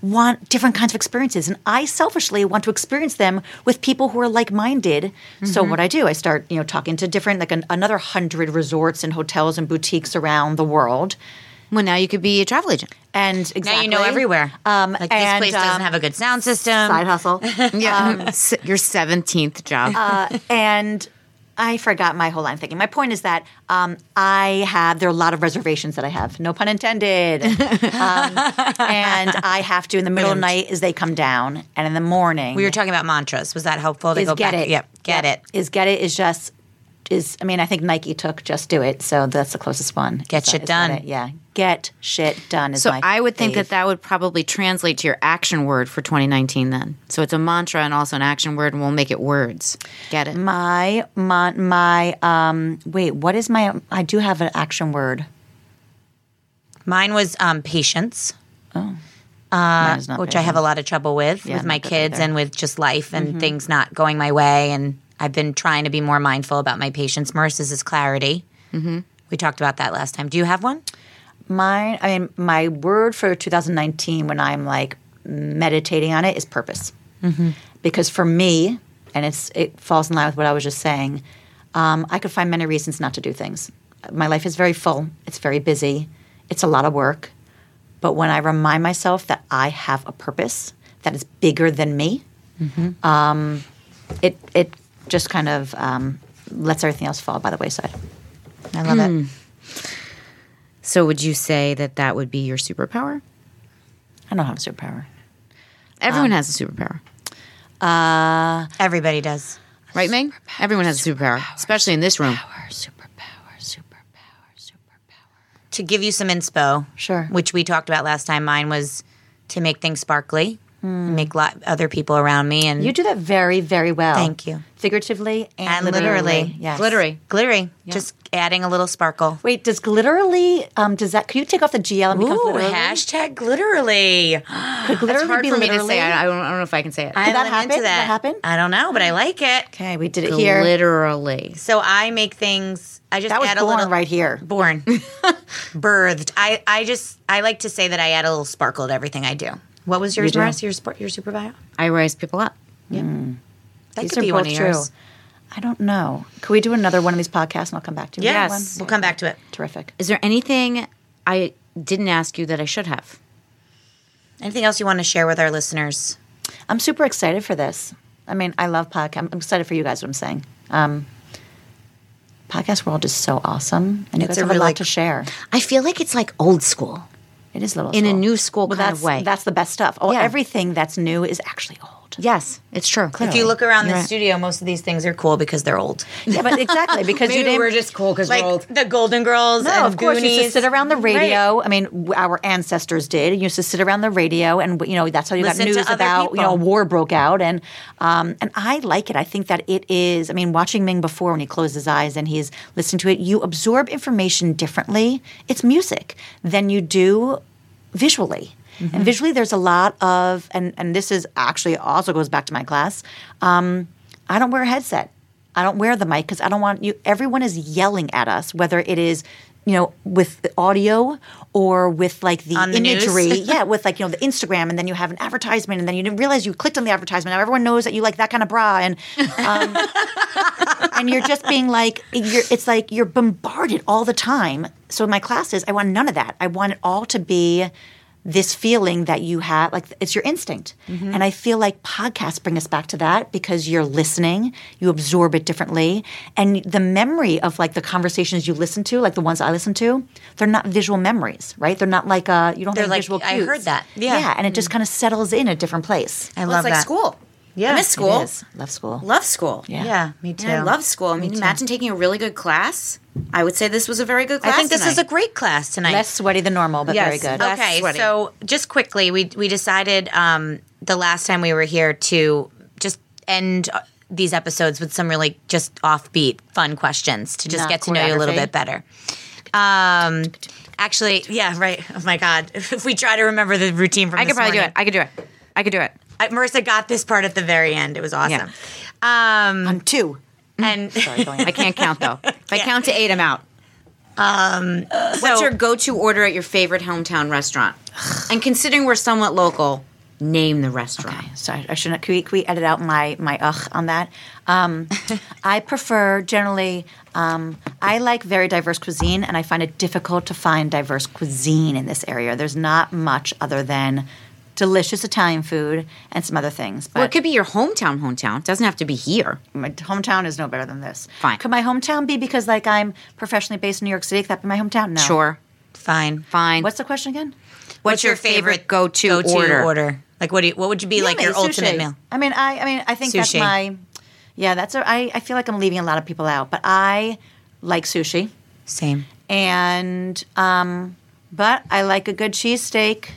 want different kinds of experiences, and I selfishly want to experience them with people who are like-minded. So what I do, I start, you know, talking to different, like an, another hundred resorts and hotels and boutiques around the world, Well, now you could be a travel agent. and exactly Now you know everywhere. Um, like this and, place doesn't um, have a good sound system. side hustle. Yeah, S- your seventeenth job. Uh, and I forgot my whole line of thinking. My point is that um, I have there are a lot of reservations that I have, no pun intended, um, and I have to in the middle of the night as they come down, and in the morning we were talking about mantras. Was that helpful to is go get back? it. Yep. Get Yep. it. Is get it is just is. I mean, I think Nike took just do it, so that's the closest one. Get Is shit is done. Yeah, get shit done is so my. I would think fave. that that would probably translate to your action word for 2019. Then, so it's a mantra and also an action word, and we'll make it words. Get it? my my my um wait what is my I do have an action word. Mine was um, patience, Mine is not which I have a lot of trouble with Yeah, with my kids and with just life and things not going my way. And I've been trying to be more mindful about my patience. Marissa's is clarity. Mm-hmm. We talked about that last time. Do you have one? Mine, I mean, my word for 2019 when I'm like meditating on it is purpose. Because for me, and it's it falls in line with what I was just saying, um, I could find many reasons not to do things. My life is very full. It's very busy. It's a lot of work. But when I remind myself that I have a purpose that is bigger than me, um, it it just kind of um, lets everything else fall by the wayside. I love it. So would you say that that would be your superpower? I don't have a superpower. Everyone um, has a superpower. Uh, Everybody does. Right, Meg? Everyone has a superpower, especially in this room. Superpower, Superpower, superpower, superpower. To give you some inspo, Sure. which we talked about last time, mine was to make things sparkly, make lot, other people around me, and You do that very, very well. Thank you. Figuratively and, and literally. literally, Yes. Glittery. glittery, just adding a little sparkle. Wait, does glitterly, um, does that, could you take off the GL and become Ooh, literally? hashtag glitterly. Could It's glitterly hard be for me to literally? say. I, I, don't, I don't know if I can say it. I'm that into happen? Did that happen? I don't know, but I like it. Okay, we did it here. Literally. So I make things. I just That was add a little right here. born, birthed. I I just I like to say that I add a little sparkle to everything I do. What was yours. Maris? Your sport, your superpower? I rise people up. That These could be one of true. yours. I don't know. Could we do another one of these podcasts and I'll come back to you? Yes, One? we'll come back to it. Terrific. Is there anything I didn't ask you that I should have? Anything else you want to share with our listeners? I'm super excited for this. I mean, I love podcast. I'm excited for you guys. What I'm saying. Um, podcast world is so awesome, and you It's guys a have a really- lot to share. I feel like it's like old school. It is a little In a new school well, kind that's, of way. That's the best stuff. Oh, Yeah. everything that's new is actually old. Yes, it's true. If you look around the You're right. studio, most of these things are cool because they're old. Yeah, but exactly because you didn't. just cool because Like the Golden Girls No, and of course, you used to sit around the radio. I mean, our ancestors did. You used to sit around the radio, and you know that's how you Listen got news other about you know war broke out, and um, and I like it. I think that it is. I mean, watching Ming before when he closed his eyes and he's listening to it, you absorb information differently. It's music than you do visually. Mm-hmm. And visually, there's a lot of, and and this is actually also goes back to my class. Um, I don't wear a headset. I don't wear the mic because I don't want you. Everyone is yelling at us, whether it is, you know, with the audio or with like the, the imagery. yeah, with like you know the Instagram, and then you have an advertisement, and then you didn't realize you clicked on the advertisement. Now everyone knows that you like that kind of bra, and um, and you're just being like, you're, it's like you're bombarded all the time. So in my classes, I want none of that. I want it all to be this feeling that you have, like it's your instinct. Mm-hmm. And I feel like podcasts bring us back to that because you're listening, you absorb it differently, and the memory of like the conversations you listen to, like the ones I listen to, they're not visual memories, right? They're not like uh, you don't They're have like, visual I heard that. Yeah. yeah, and it just kind of settles in a different place. I Well, love it's like that. school. Yeah, I miss school. It is. Love school. Love school. Yeah. Yeah, me too. Yeah, I love school. I mean, imagine taking a really good class. I would say this was a very good class. I class. think this is a great class tonight. Less sweaty than normal, but Yes. very good. Okay, so just quickly, we we decided um, the last time we were here to just end uh, these episodes with some really just offbeat, fun questions to just Not get to know you a little bit better. Um, actually, yeah, right. Oh my God, if we try to remember the routine from I could this probably do it. I could do it. I could do it. I, Marissa got this part at the very end. It was awesome. Um, On two. and Sorry, going I can't count though. If I count to eight, I'm out. so What's your go-to order at your favorite hometown restaurant? and considering we're somewhat local, name the restaurant. Sorry, I shouldn't. Can we, can we edit out my my ugh on that? Um, I prefer generally. Um, I like very diverse cuisine, and I find it difficult to find diverse cuisine in this area. There's not much other than delicious Italian food and some other things. But Well, it could be your hometown. Hometown it doesn't have to be here. my hometown is no better than this. Fine. Could my hometown be because like I'm professionally based in New York City? Could that be my hometown? No. Sure, fine. fine. What's the question again? What's your favorite go-to order? order? Like, what do you, what would you be like your sushi. ultimate meal? I mean, I, I mean, I think that's my. Yeah, that's. A, I, I feel like I'm leaving a lot of people out, but I like sushi, Same. and um, but I like a good cheesesteak,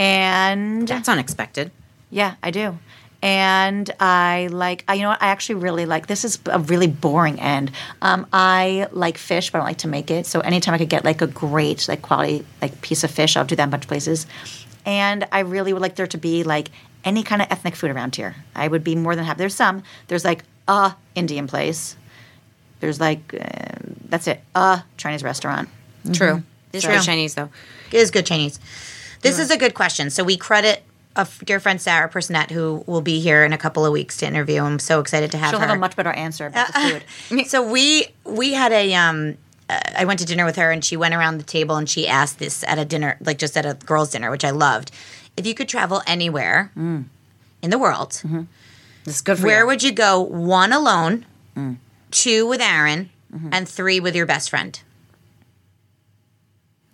and That's unexpected. yeah, I do. And I like, I, you know what? I actually really like. This is a really boring end. Um, I like fish, but I don't like to make it. So anytime I could get like a great, like quality, like piece of fish, I'll do that in a bunch of places. And I really would like there to be like any kind of ethnic food around here. I would be more than happy. There's some. There's like a Indian place. There's like uh, that's it. A Chinese restaurant. True. This True. is Chinese though. It is good Chinese. This is a good question. So we credit a f- dear friend Sarah Personette, who will be here in a couple of weeks to interview. I'm so excited to have her. She'll her. have a much better answer about the food. so we we had a um uh, I went to dinner with her and she went around the table and she asked this at a dinner like just at a girls dinner which I loved. If you could travel anywhere in the world, This is good for where you. would you go? One alone, two with Aaron, and three with your best friend.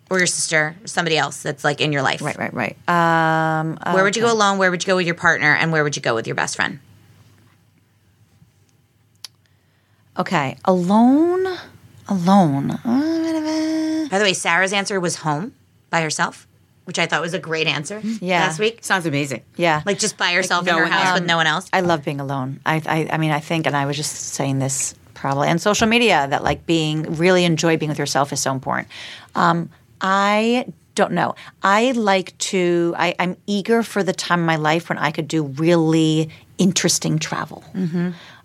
Or your sister, or somebody else that's like in your life. Right, right, right. Um, Where would you go alone? Where would you go with your partner? And where would you go with your best friend? okay, alone, alone. Uh, By the way, Sarah's answer was home by herself, which I thought was a great answer Yeah. last week. Sounds amazing. Yeah, Like just by herself no in her one house else. with no one else. I love being alone. I, I, I mean, I think, and I was just saying this probably on social media that like being really enjoy being with yourself is so important. Um, I don't know. I like to. I, I'm eager for the time in my life when I could do really interesting travel.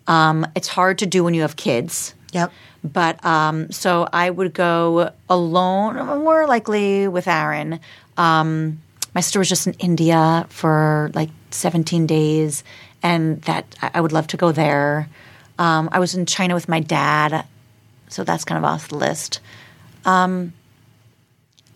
Um, it's hard to do when you have kids. Yep. But um, so I would go alone, more likely with Aaron. Um, my sister was just in India for like 17 days, and that I I would love to go there. Um, I was in China with my dad, so that's kind of off the list. Um,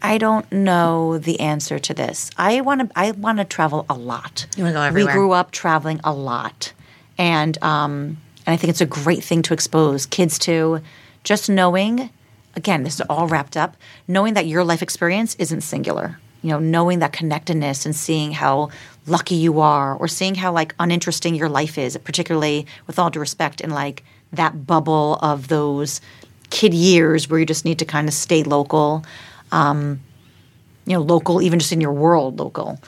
I don't know the answer to this. I want to. I want to travel a lot. You wanna go We grew up traveling a lot, and um, and I think it's a great thing to expose kids to. Just knowing, again, this is all wrapped up. Knowing that your life experience isn't singular. You know, knowing that connectedness and seeing how lucky you are, or seeing how like uninteresting your life is, particularly with all due respect, in like that bubble of those kid years where you just need to kind of stay local um, you know, local, even just in your world, local.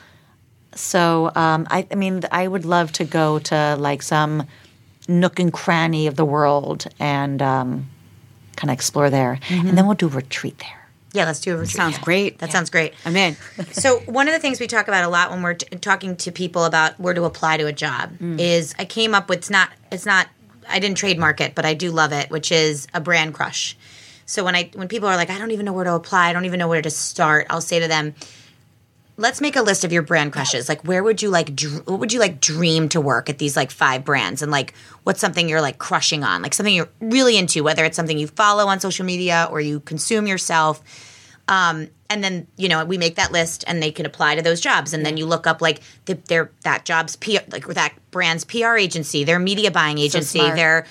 So, um, I, I mean, I would love to go to like some nook and cranny of the world and um, kind of explore there, and then we'll do a retreat there. Yeah, let's do a retreat. Sounds great. That sounds great. I'm in. so one of the things we talk about a lot when we're t- talking to people about where to apply to a job is I came up with it's not it's not I didn't trademark it, but I do love it, which is a brand crush. So when I when people are like I don't even know where to apply, I don't even know where to start, I'll say to them, let's make a list of your brand crushes. Like, where would you like? Dr- what would you like dream to work at these like five brands? And like, what's something you're like crushing on? Like something you're really into, whether it's something you follow on social media or you consume yourself. Um, and then you know we make that list, and they can apply to those jobs. And then you look up like the, their that job's PR, like that brand's PR agency, their media buying agency, smart. their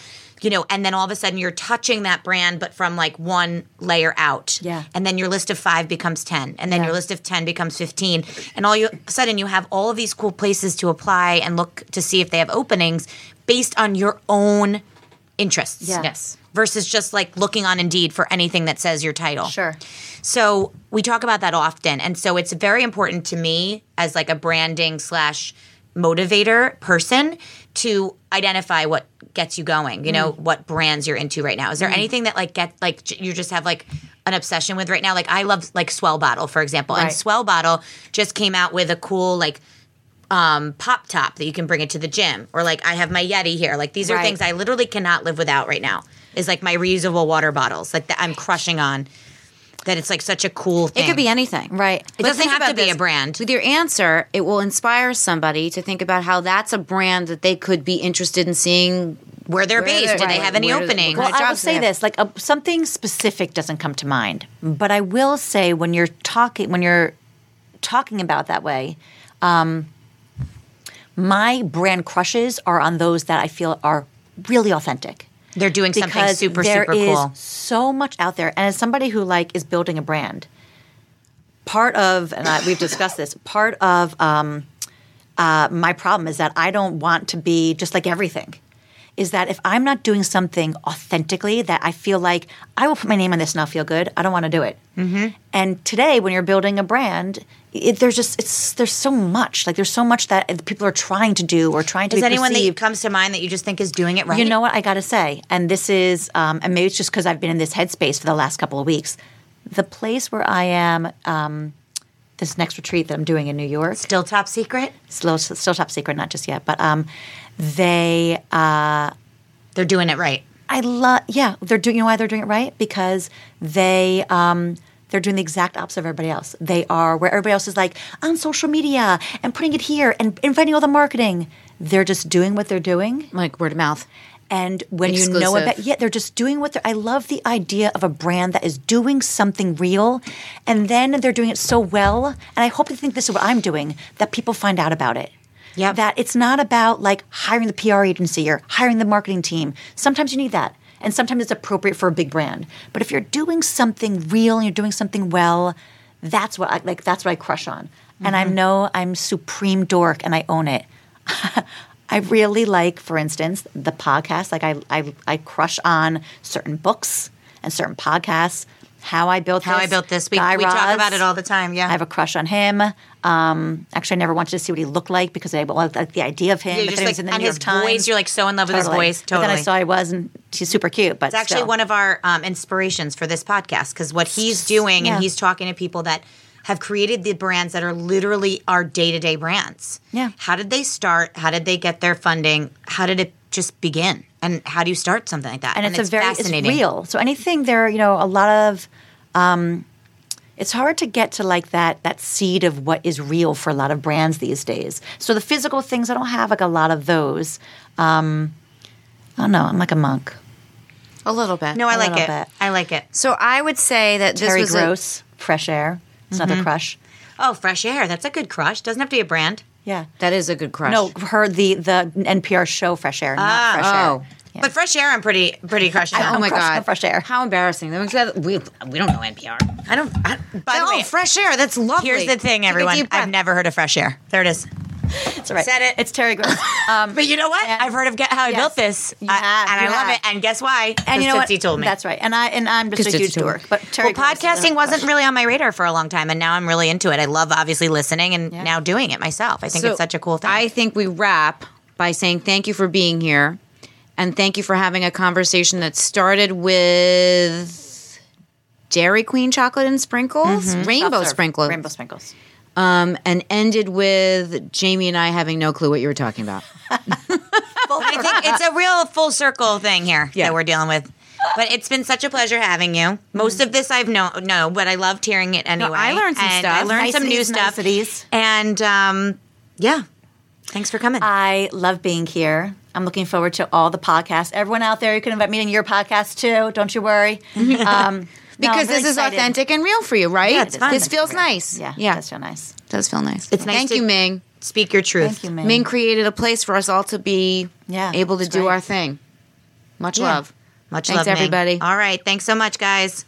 you know, and then all of a sudden you're touching that brand, but from like one layer out. Yeah. And then your list of five becomes 10. And then Yeah. your list of 10 becomes 15. And all you, of a sudden you have all of these cool places to apply and look to see if they have openings based on your own interests. Yeah. Yes. Versus just like looking on Indeed for anything that says your title. Sure. So we talk about that often. And so it's very important to me as like a branding slash motivator person to identify what gets you going, you know, what brands you're into right now. Is there anything that like get like you just have like an obsession with right now? Like I love like Swell Bottle, for example. And Swell Bottle just came out with a cool like um pop top that you can bring it to the gym or like I have my Yeti here. Like these are Right. things I literally cannot live without right now. Is like my reusable water bottles like that I'm crushing on. That it's like such a cool thing. It could be anything. Right. It But doesn't have about to be a brand. With your answer, it will inspire somebody to think about how that's a brand that they could be interested in seeing. Where they're Where based? they're- Do they have any Where- openings? Well, I will say this: like a, something specific doesn't come to mind, but I will say when you're talking when you're talking about that way, um, my brand crushes are on those that I feel are really authentic. They're doing something super there super is cool. so much out there, and as somebody who like is building a brand, part of and I, we've discussed this. Part of um, uh, my problem is that I don't want to be just like everything. Is that if I'm not doing something authentically that I feel like I will put my name on this and I'll feel good, I don't want to do it. Mm-hmm. And today, when you're building a brand, it, there's just it's there's so much like there's so much that people are trying to do or trying to Is anyone that comes to mind that you just think is doing it right? You know what I got to say, and this is, um, and maybe it's just because I've been in this headspace for the last couple of weeks. The place where I am, um, this next retreat that I'm doing in New York, Still top secret? still, still top secret, not just yet, but um, they, uh, They're doing it right. I love, yeah, they're doing. You know why they're doing it right? Because they, um, They're doing the exact opposite of everybody else. They are where everybody else is like on social media and putting it here and inviting all the marketing. They're just doing what they're doing. Like word of mouth. And when you know about, yeah, they're just doing what they're. I love the idea of a brand that is doing something real, and then they're doing it so well. And I hope to think this is what I'm doing that people find out about it. Yeah, That it's not about like hiring the PR agency or hiring the marketing team. Sometimes you need that, and sometimes it's appropriate for a big brand. But if you're doing something real and you're doing something well, that's what I like. That's what I crush on. And I mm-hmm. know I'm supreme dork, and I own it. I really like, for instance, the podcast. Like I, I, I crush on certain books and certain podcasts. How I built How this. I built this. We, Guy we talk Raz. about it all the time. Yeah. I have a crush on him. Um, actually, I never wanted to see what he looked like because I well, like the idea of him. But just then he like- in the and New his York Times. voice, you're like so in love with his voice. But then I saw he was, and she's super cute. But It's actually one of our um, inspirations for this podcast because what he's doing Yeah. and he's talking to people that have created the brands that are literally our day to day brands. Yeah. How did they start? How did they get their funding? How did it just begin? And how do you start something like that? and, it's, a very fascinating. it's real. So anything there, you know, a lot of. Um, it's hard to get to like that that seed of what is real for a lot of brands these days. So the physical things, I don't have like a lot of those. Um, I don't know. I'm like a monk. A little bit. No, I A like it. bit. I like it. So I would say that this Terry was a- Gross, Fresh Air. It's Mm-hmm. another crush. Oh, fresh air. That's a good crush. Doesn't have to be a brand. Yeah. that is a good crush. No, her the the NPR show Fresh Air, not Ah, Fresh oh. Air. Yeah. But fresh air, I'm pretty pretty crushing. Oh on. my god, Fresh Air. How embarrassing! We we don't know NPR. I don't. I, by the oh, way, fresh air. That's lovely. here's the thing, everyone. I've never heard of fresh air. There it is. It's all right. Said it. It's Terry Gross. Um, But you know what? I've heard of Get How I Yes. Built This, You I- have, and you I love it. And guess why? and you know what? Tootsie told me. That's right. And I and I'm just a Tootsie huge dork. But Terry well, Gross is a podcasting wasn't crush. really on my radar for a long time, and now I'm really into it. I love obviously listening and Yeah. now doing it myself. I think So it's such a cool thing. I think we wrap by saying thank you for being here, and thank you for having a conversation that started with Dairy Queen chocolate and sprinkles, rainbow Soft serve. sprinkles, Rainbow sprinkles. um, and ended with Jamie and I having no clue what you were talking about. Well, I think it's a real full circle thing here Yeah. that we're dealing with. But it's been such a pleasure having you. Most of this I've known, no, but I loved hearing it anyway. I learned some And stuff. I learned some new Niceties, stuff. niceties. And um, yeah, thanks for coming. I love being here. I'm looking forward to all the podcasts. Everyone out there, you can invite me in your podcast too. Don't you worry. Um, no, Because really this is excited. authentic and real for you, right? Yeah, it's fun. This feels nice. Yeah, yeah, that's so nice. does feel nice. It's nice Thank to- you, Ming. Speak your truth. Thank you, Ming. Ming created a place for us all to be Yeah, able to do great. our thing. Much Yeah. love. Much Thanks, love, Ming. everybody. All right. Thanks so much, guys.